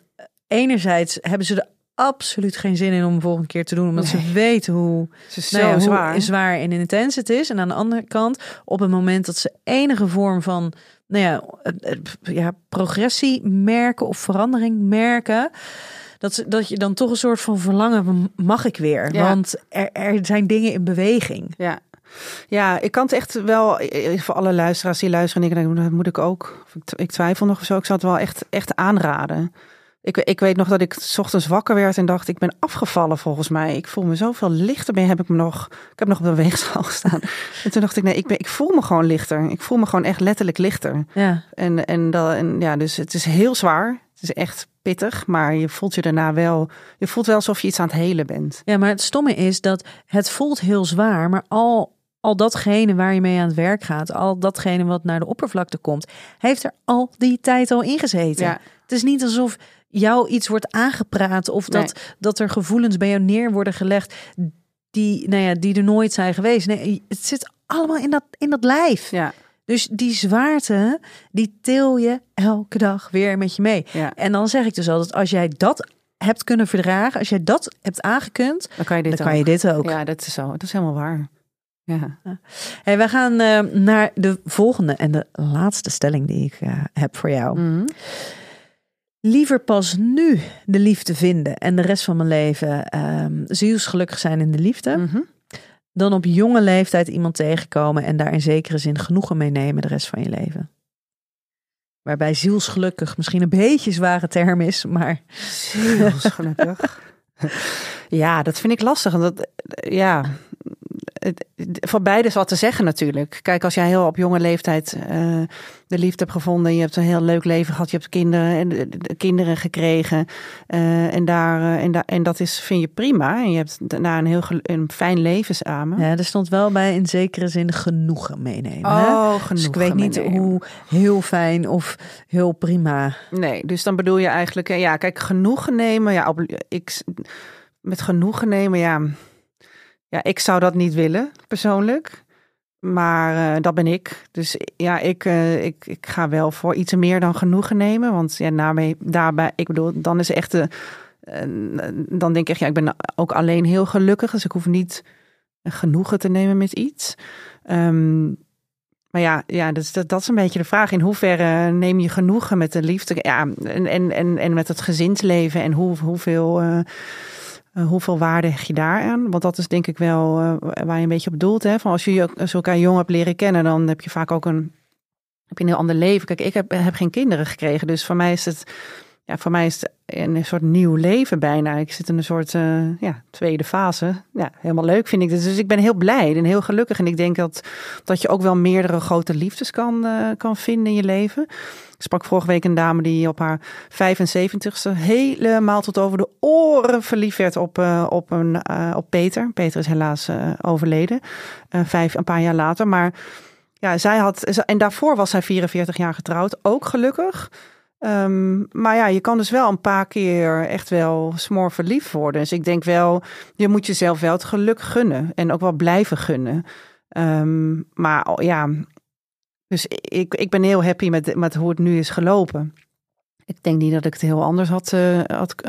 enerzijds hebben ze er absoluut geen zin in om een volgende keer te doen. Omdat ze weten hoe, is nou ja, hoe zwaar. zwaar en intens het is. En aan de andere kant, op het moment dat ze enige vorm van nou ja, ja, progressie merken of verandering merken. Dat, ze, dat je dan toch een soort van verlangen, mag ik weer? Ja. Want er, er zijn dingen in beweging. Ja. Ja, ik kan het echt wel, voor alle luisteraars die luisteren, en ik denk, dat moet ik ook, of ik t- ik twijfel nog of zo, ik zou het wel echt, echt aanraden. Ik, ik weet nog dat ik 's ochtends wakker werd en dacht, ik ben afgevallen volgens mij. Ik voel me zoveel lichter. Ben, heb ik me nog, ik heb nog op de <laughs> weegschaal gestaan. En toen dacht ik, nee, ik, ben, ik voel me gewoon lichter. Ik voel me gewoon echt letterlijk lichter. Ja, En, en, dat, en ja, dus het is heel zwaar. Het is echt pittig, maar je voelt je daarna wel, je voelt wel alsof je iets aan het helen bent. ja, maar het stomme is dat het voelt heel zwaar, maar al, al datgene waar je mee aan het werk gaat, al datgene wat naar de oppervlakte komt, heeft er al die tijd al ingezeten. Ja. Het is niet alsof jou iets wordt aangepraat of dat, dat er gevoelens bij jou neer worden gelegd die, nou ja, die er nooit zijn geweest. Nee, het zit allemaal in dat, in dat lijf. Ja, Dus die zwaarte, die til je elke dag weer met je mee. ja. En dan zeg ik dus altijd, als jij dat hebt kunnen verdragen, als jij dat hebt aangekund, Dan kan je dit dan kan je dit ook. Ja, dat is zo. Dat is helemaal waar. Ja. Hey, wij gaan eh, naar de volgende en de laatste stelling die ik eh, heb voor jou. Mhm. Liever pas nu de liefde vinden en de rest van mijn leven ehm zielsgelukkig zijn in de liefde, Mhm. dan op jonge leeftijd iemand tegenkomen en daar in zekere zin genoegen mee nemen de rest van je leven. Waarbij zielsgelukkig misschien een beetje zware term is, maar Zielsgelukkig. <laughs> ja, dat vind ik lastig. en Dat, ja, het- voor beide is wat te zeggen natuurlijk. Kijk, als jij heel op jonge leeftijd eh, de liefde hebt gevonden, je hebt een heel leuk leven gehad, je hebt kinderen en de- de- kinderen gekregen eh, en daar eh, en, dat is vind je prima en je hebt daarna een heel een fijn leven samen. ja, er stond wel bij in zekere zin genoegen meenemen. hè? Oh, Dus ik weet niet hoe heel fijn of heel prima. Nee, dus dan bedoel je eigenlijk, ja, kijk, genoegen nemen. Ja, op, ik, met genoegen nemen, ja, ja, ik zou dat niet willen, persoonlijk. Maar eh, dat ben ik. Dus ja, ik, eh, ik, ik ga wel voor iets meer dan genoegen nemen. Want ja, daarmee, daarbij, ik bedoel, dan is echt de. eh, dan denk ik echt, ja, ik ben ook alleen heel gelukkig. Dus ik hoef niet genoegen te nemen met iets. Ehm, maar ja, ja dus dat, dat is een beetje de vraag. In hoeverre neem je genoegen met de liefde? Ja, en, en, en, en met het gezinsleven en hoe, hoeveel, eh, eh, hoeveel waarde hecht je daar aan? Want dat is denk ik wel eh, waar je een beetje op doelt. Hè? Van als je als elkaar jong hebt leren kennen, dan heb je vaak ook een, heb je een heel ander leven. Kijk, ik heb, heb geen kinderen gekregen. Dus voor mij is het, ja, voor mij is het een soort nieuw leven bijna. Ik zit in een soort eh, ja, tweede fase. Ja, helemaal leuk vind ik dit. Dus ik ben heel blij en heel gelukkig. En ik denk dat, dat je ook wel meerdere grote liefdes kan, eh, kan vinden in je leven. Ik sprak vorige week een dame die op haar 75ste helemaal tot over de oren verliefd werd op, eh, op, een, op Peter. Peter is helaas overleden, vijf, een paar jaar later. Maar ja, zij had, en daarvoor was zij 44 jaar getrouwd, ook gelukkig. Ehm, maar ja, je kan dus wel een paar keer echt wel smoor verliefd worden. Dus ik denk wel, je moet jezelf wel het geluk gunnen en ook wel blijven gunnen. Ehm, maar ja, dus ik, ik ben heel happy met, met hoe het nu is gelopen. Ik denk niet dat ik het heel anders had, eh,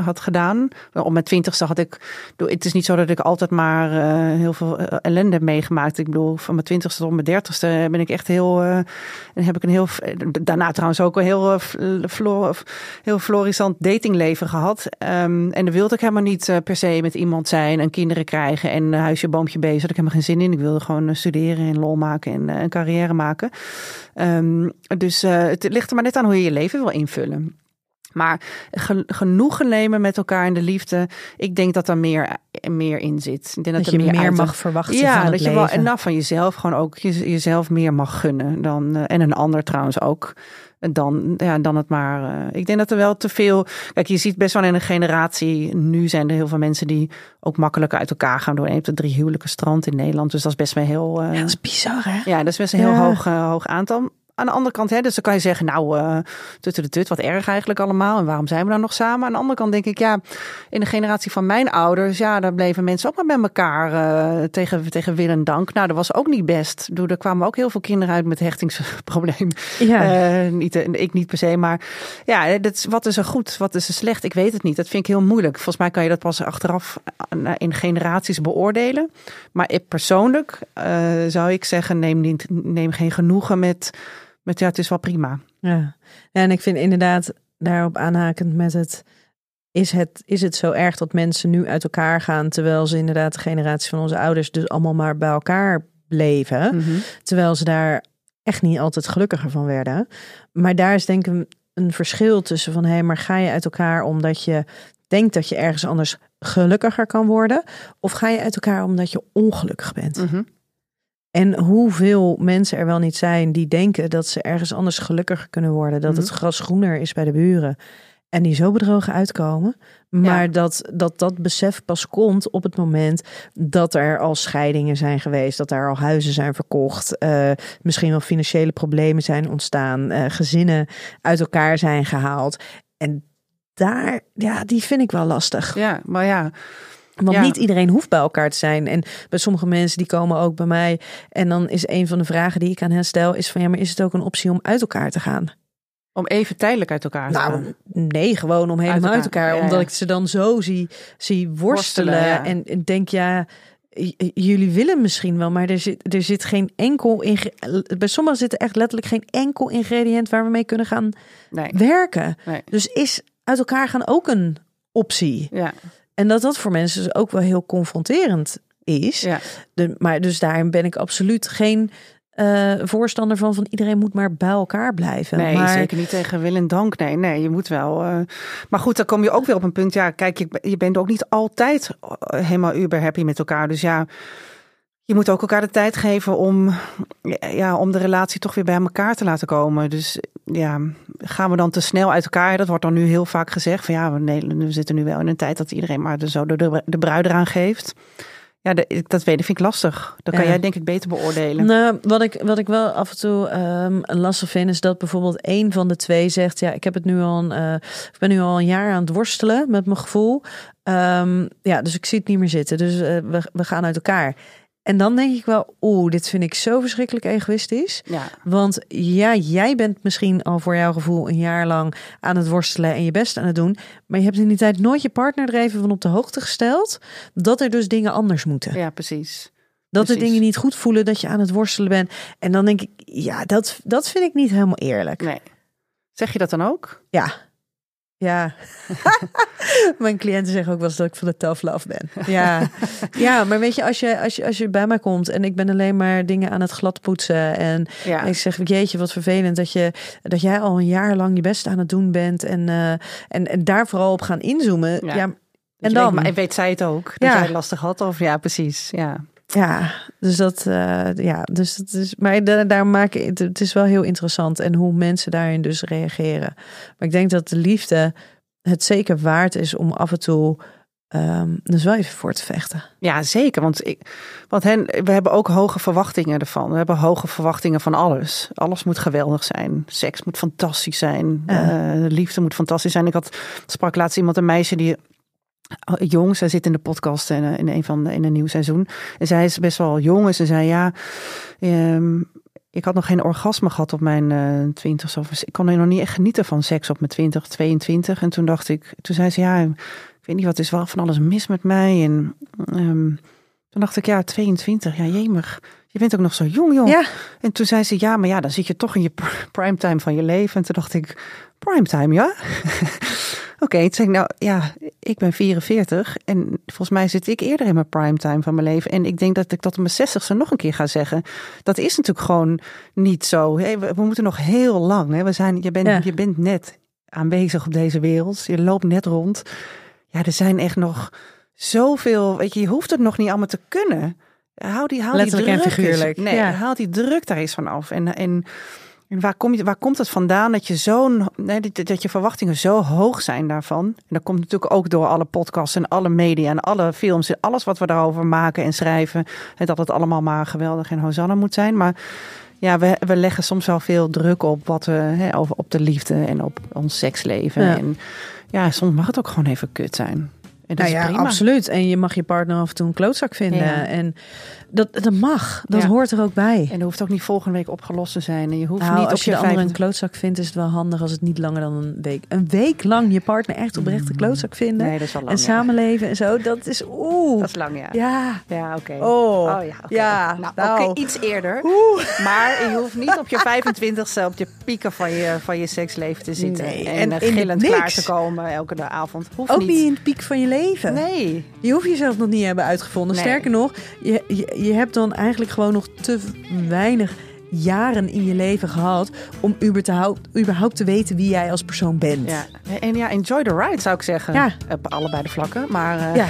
had, gedaan. Op mijn twintigste had ik... Het is niet zo dat ik altijd maar eh, heel veel eh, ellende heb meegemaakt. Ik bedoel, van mijn twintigste tot mijn dertigste ben ik echt heel... en heb ik een heel... Daarna trouwens ook een heel, eh, flo- heel florissant datingleven gehad. Ehm, en dan wilde ik helemaal niet per se met iemand zijn en kinderen krijgen en huisje, boompje, bezig. Had ik helemaal geen zin in. Ik wilde gewoon studeren en lol maken en een carrière maken. Ehm, dus het ligt er maar net aan hoe je je leven wil invullen. Maar ge- genoegen nemen met elkaar in de liefde, ik denk dat daar meer, meer in zit. Ik denk Dat, er je meer mag verwachten ja, van het dat je leven. wel en nou van jezelf gewoon ook je, jezelf meer mag gunnen dan eh, en een ander trouwens ook. Dan, ja, dan het maar. eh, ik denk dat er wel te veel. Kijk, je ziet best wel in een generatie. Nu zijn er heel veel mensen die ook makkelijker uit elkaar gaan door. Je hebt de drie huwelijken strand in Nederland. Dus dat is best wel heel. eh, Ja, dat is bizar hè? ja, dat is best een heel Ja. hoog, eh, hoog aantal. Aan de andere kant, hè, dus dan kan je zeggen, nou, uh, tutte de tut, wat erg eigenlijk allemaal. En waarom zijn we dan nog samen? Aan de andere kant denk ik, ja, in de generatie van mijn ouders, ja, daar bleven mensen ook maar met elkaar uh, tegen, tegen wil en dank. Nou, dat was ook niet best. Doe, er kwamen ook heel veel kinderen uit met hechtingsprobleem. Ja. Uh, niet, ik niet per se, maar ja, dat, wat is er goed, wat is er slecht? Ik weet het niet. Dat vind ik heel moeilijk. Volgens mij kan je dat pas achteraf in generaties beoordelen. Maar ik persoonlijk zou ik zeggen, neem, niet, neem geen genoegen met met ja, het is wel prima. Ja, en ik vind inderdaad daarop aanhakend met het. Is het, is het zo erg dat mensen nu uit elkaar gaan, terwijl ze inderdaad de generatie van onze ouders dus allemaal maar bij elkaar bleven, Mhm. terwijl ze daar echt niet altijd gelukkiger van werden. Maar daar is denk ik een, een verschil tussen van hé, hey, maar ga je uit elkaar omdat je denkt dat je ergens anders gelukkiger kan worden, of ga je uit elkaar omdat je ongelukkig bent? Mhm. En hoeveel mensen er wel niet zijn die denken dat ze ergens anders gelukkiger kunnen worden. Dat Mhm. het gras groener is bij de buren. En die zo bedrogen uitkomen. Maar Ja. dat, dat dat besef pas komt op het moment dat er al scheidingen zijn geweest. Dat er al huizen zijn verkocht. eh, misschien wel financiële problemen zijn ontstaan. eh, gezinnen uit elkaar zijn gehaald. En daar, ja, die vind ik wel lastig. Ja, maar ja, Want Ja. niet iedereen hoeft bij elkaar te zijn. En bij sommige mensen die komen ook bij mij. En dan is een van de vragen die ik aan hen stel: is van ja, maar is het ook een optie om uit elkaar te gaan? om even tijdelijk uit elkaar te gaan. Nou, nee, gewoon om helemaal uit elkaar. elkaar. Ja, omdat ja. ik ze dan zo zie, zie worstelen. En, en denk, ja, jullie willen misschien wel, maar er zit, er zit geen enkel. Bij sommigen zit er echt letterlijk geen enkel ingrediënt waar we mee kunnen gaan Nee. werken. Nee. Dus is uit elkaar gaan ook een optie. Ja, En dat dat voor mensen dus ook wel heel confronterend is. ja. De, maar dus daarin ben ik absoluut geen eh, voorstander van van iedereen moet maar bij elkaar blijven. Nee, maar, zeker niet tegen wil en dank. Nee, nee, je moet wel. eh, Maar goed, dan kom je ook weer op een punt. Ja, kijk, je, je bent ook niet altijd eh, helemaal uber happy met elkaar. Dus ja, je moet ook elkaar de tijd geven om, ja, om de relatie toch weer bij elkaar te laten komen. Dus ja, gaan we dan te snel uit elkaar? Dat wordt dan nu heel vaak gezegd. Van ja, we, zitten nu wel in een tijd dat iedereen maar de, zo de, de bruid eraan geeft. Ja, de- dat weet ik, vind ik lastig. Dat kan Ja. jij denk ik beter beoordelen. Nou, wat ik, wat ik wel af en toe ehm, lastig vind, is dat bijvoorbeeld één van de twee zegt: Ja, ik heb het nu al een, eh, ik ben nu al een jaar aan het worstelen met mijn gevoel. Ehm, ja, dus ik zie het niet meer zitten. Dus eh, we, we gaan uit elkaar. En dan denk ik wel, oeh, dit vind ik zo verschrikkelijk egoïstisch. Ja, Want ja, jij bent misschien al voor jouw gevoel een jaar lang aan het worstelen en je best aan het doen. Maar je hebt in die tijd nooit je partner er even van op de hoogte gesteld. Dat er dus dingen anders moeten. ja, precies. dat de precies. dingen niet goed voelen, dat je aan het worstelen bent. En dan denk ik, ja, dat, dat vind ik niet helemaal eerlijk. Nee. Zeg je dat dan ook? Ja. Ja. <laughs> Mijn cliënten zeggen ook wel eens dat ik van de tough love ben. Ja. ja, maar weet je als, je, als je, als je bij mij komt en ik ben alleen maar dingen aan het gladpoetsen en Ja. ik zeg, jeetje, wat vervelend dat, je, dat jij al een jaar lang je best aan het doen bent. En, eh, en, en daar vooral op gaan inzoomen. Ja. En dan? Weet, weet zij het ook? Dat Ja. jij het lastig had? Of ja, precies. Ja. Dus dat, eh, ja, dus dat is, maar da- daar maak ik, het- is wel heel interessant en hoe mensen daarin dus reageren. Maar ik denk dat de liefde het zeker waard is om af en toe ehm dus wel even voor te vechten. ja, zeker. Want, ik, want hen, we hebben ook hoge verwachtingen ervan. We hebben hoge verwachtingen van alles. Alles moet geweldig zijn. Seks moet fantastisch zijn. Ja. Eh, liefde moet fantastisch zijn. Ik had, sprak laatst iemand, een meisje die jong, zij zit in de podcast in, in een van de, in een nieuw seizoen. En zij is best wel jong. En ze zei ja, ehm, ik had nog geen orgasme gehad op mijn eh twintig. of ik kon er nog niet echt genieten van seks op mijn 20, 22. En toen dacht ik, toen zei ze ja, ik weet niet wat is wel van alles mis met mij. En ehm, toen dacht ik ja, 22, ja jemig. Je bent ook nog zo jong, joh. Ja. En toen zei ze ja, maar ja, dan zit je toch in je pr- primetime van je leven. En toen dacht ik, primetime, ja? <laughs> Oké, toen ik nou ja, ik ben 44 en volgens mij zit ik eerder in mijn primetime van mijn leven. En ik denk dat ik dat op mijn 60ste nog een keer ga zeggen. Dat is natuurlijk gewoon niet zo. Hey, we, we moeten nog heel lang. Hè? We zijn, je, bent, Ja. je bent net aanwezig op deze wereld. Je loopt net rond. Ja, er zijn echt nog zoveel. Weet je, je hoeft het nog niet allemaal te kunnen. Hou die, hou Letterlijk die en druk eens- figuurlijk, Nee, ja. haal die druk daar eens van af. En, en en waar, kom je, waar komt het vandaan dat je zo'n nee, dat- je verwachtingen zo hoog zijn daarvan? En dat komt natuurlijk ook door alle podcasts en alle media en alle films en alles wat we daarover maken en schrijven. En dat het allemaal maar geweldig en Hosanna moet zijn. Maar ja, we, we leggen soms wel veel druk op wat we hè, over op de liefde en op ons seksleven. Ja. En ja, soms mag het ook gewoon even kut zijn. En dat Nou is ja, prima. absoluut. En je mag je partner af en toe een klootzak vinden. Ja. En dat, dat mag. Dat Ja. hoort er ook bij. En dat hoeft ook niet volgende week opgelost te zijn. En je hoeft Nou, niet als op je je de een 25 klootzak vindt, is het wel handig als het niet langer dan een week. Een week lang je partner echt oprecht een klootzak vinden. Nee, dat is wel lang. en ja. samenleven en zo. Dat is oeh. Dat is lang, ja. Ja. Ja, oké. Oh. ja, oké. Ja, Nou, nou. oké, iets eerder. Maar je hoeft niet op je 25ste op je pieken van je, van je seksleven te zitten. Nee, en, en gillend klaar te komen elke avond. Hoeft Ook niet. niet in het piek van je leven. Nee. Je hoeft jezelf nog niet hebben uitgevonden. Nee. Sterker nog, je, je, je hebt dan eigenlijk gewoon nog te weinig jaren in je leven gehad om überhaupt, überhaupt te weten wie jij als persoon bent. Ja. En ja, enjoy the ride zou ik zeggen. Ja. Op allebei de vlakken. Maar eh, Ja.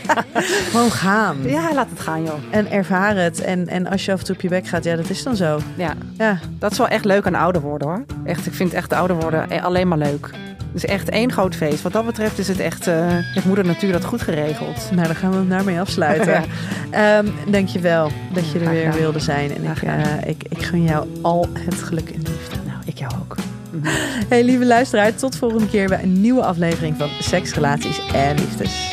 <laughs> gewoon gaan. ja, laat het gaan joh. En ervaar het. En, en als je af en toe op je bek gaat, ja, dat is dan zo. Ja, Ja, dat is wel echt leuk aan ouder worden hoor. Echt, ik vind echt ouder worden eh, alleen maar leuk. Is echt één groot feest. Wat dat betreft is het echt, eh heeft moeder natuur dat goed geregeld. nou dan gaan we hem daarmee afsluiten. Ja. <laughs> Ehm, Dank je wel dat je er Graag weer gedaan. wilde zijn. En ik, eh, ik, ik gun jou al het geluk en liefde. Nou, ik jou ook. Hey lieve luisteraar, tot volgende keer bij een nieuwe aflevering van Seks, Relaties en Liefdes.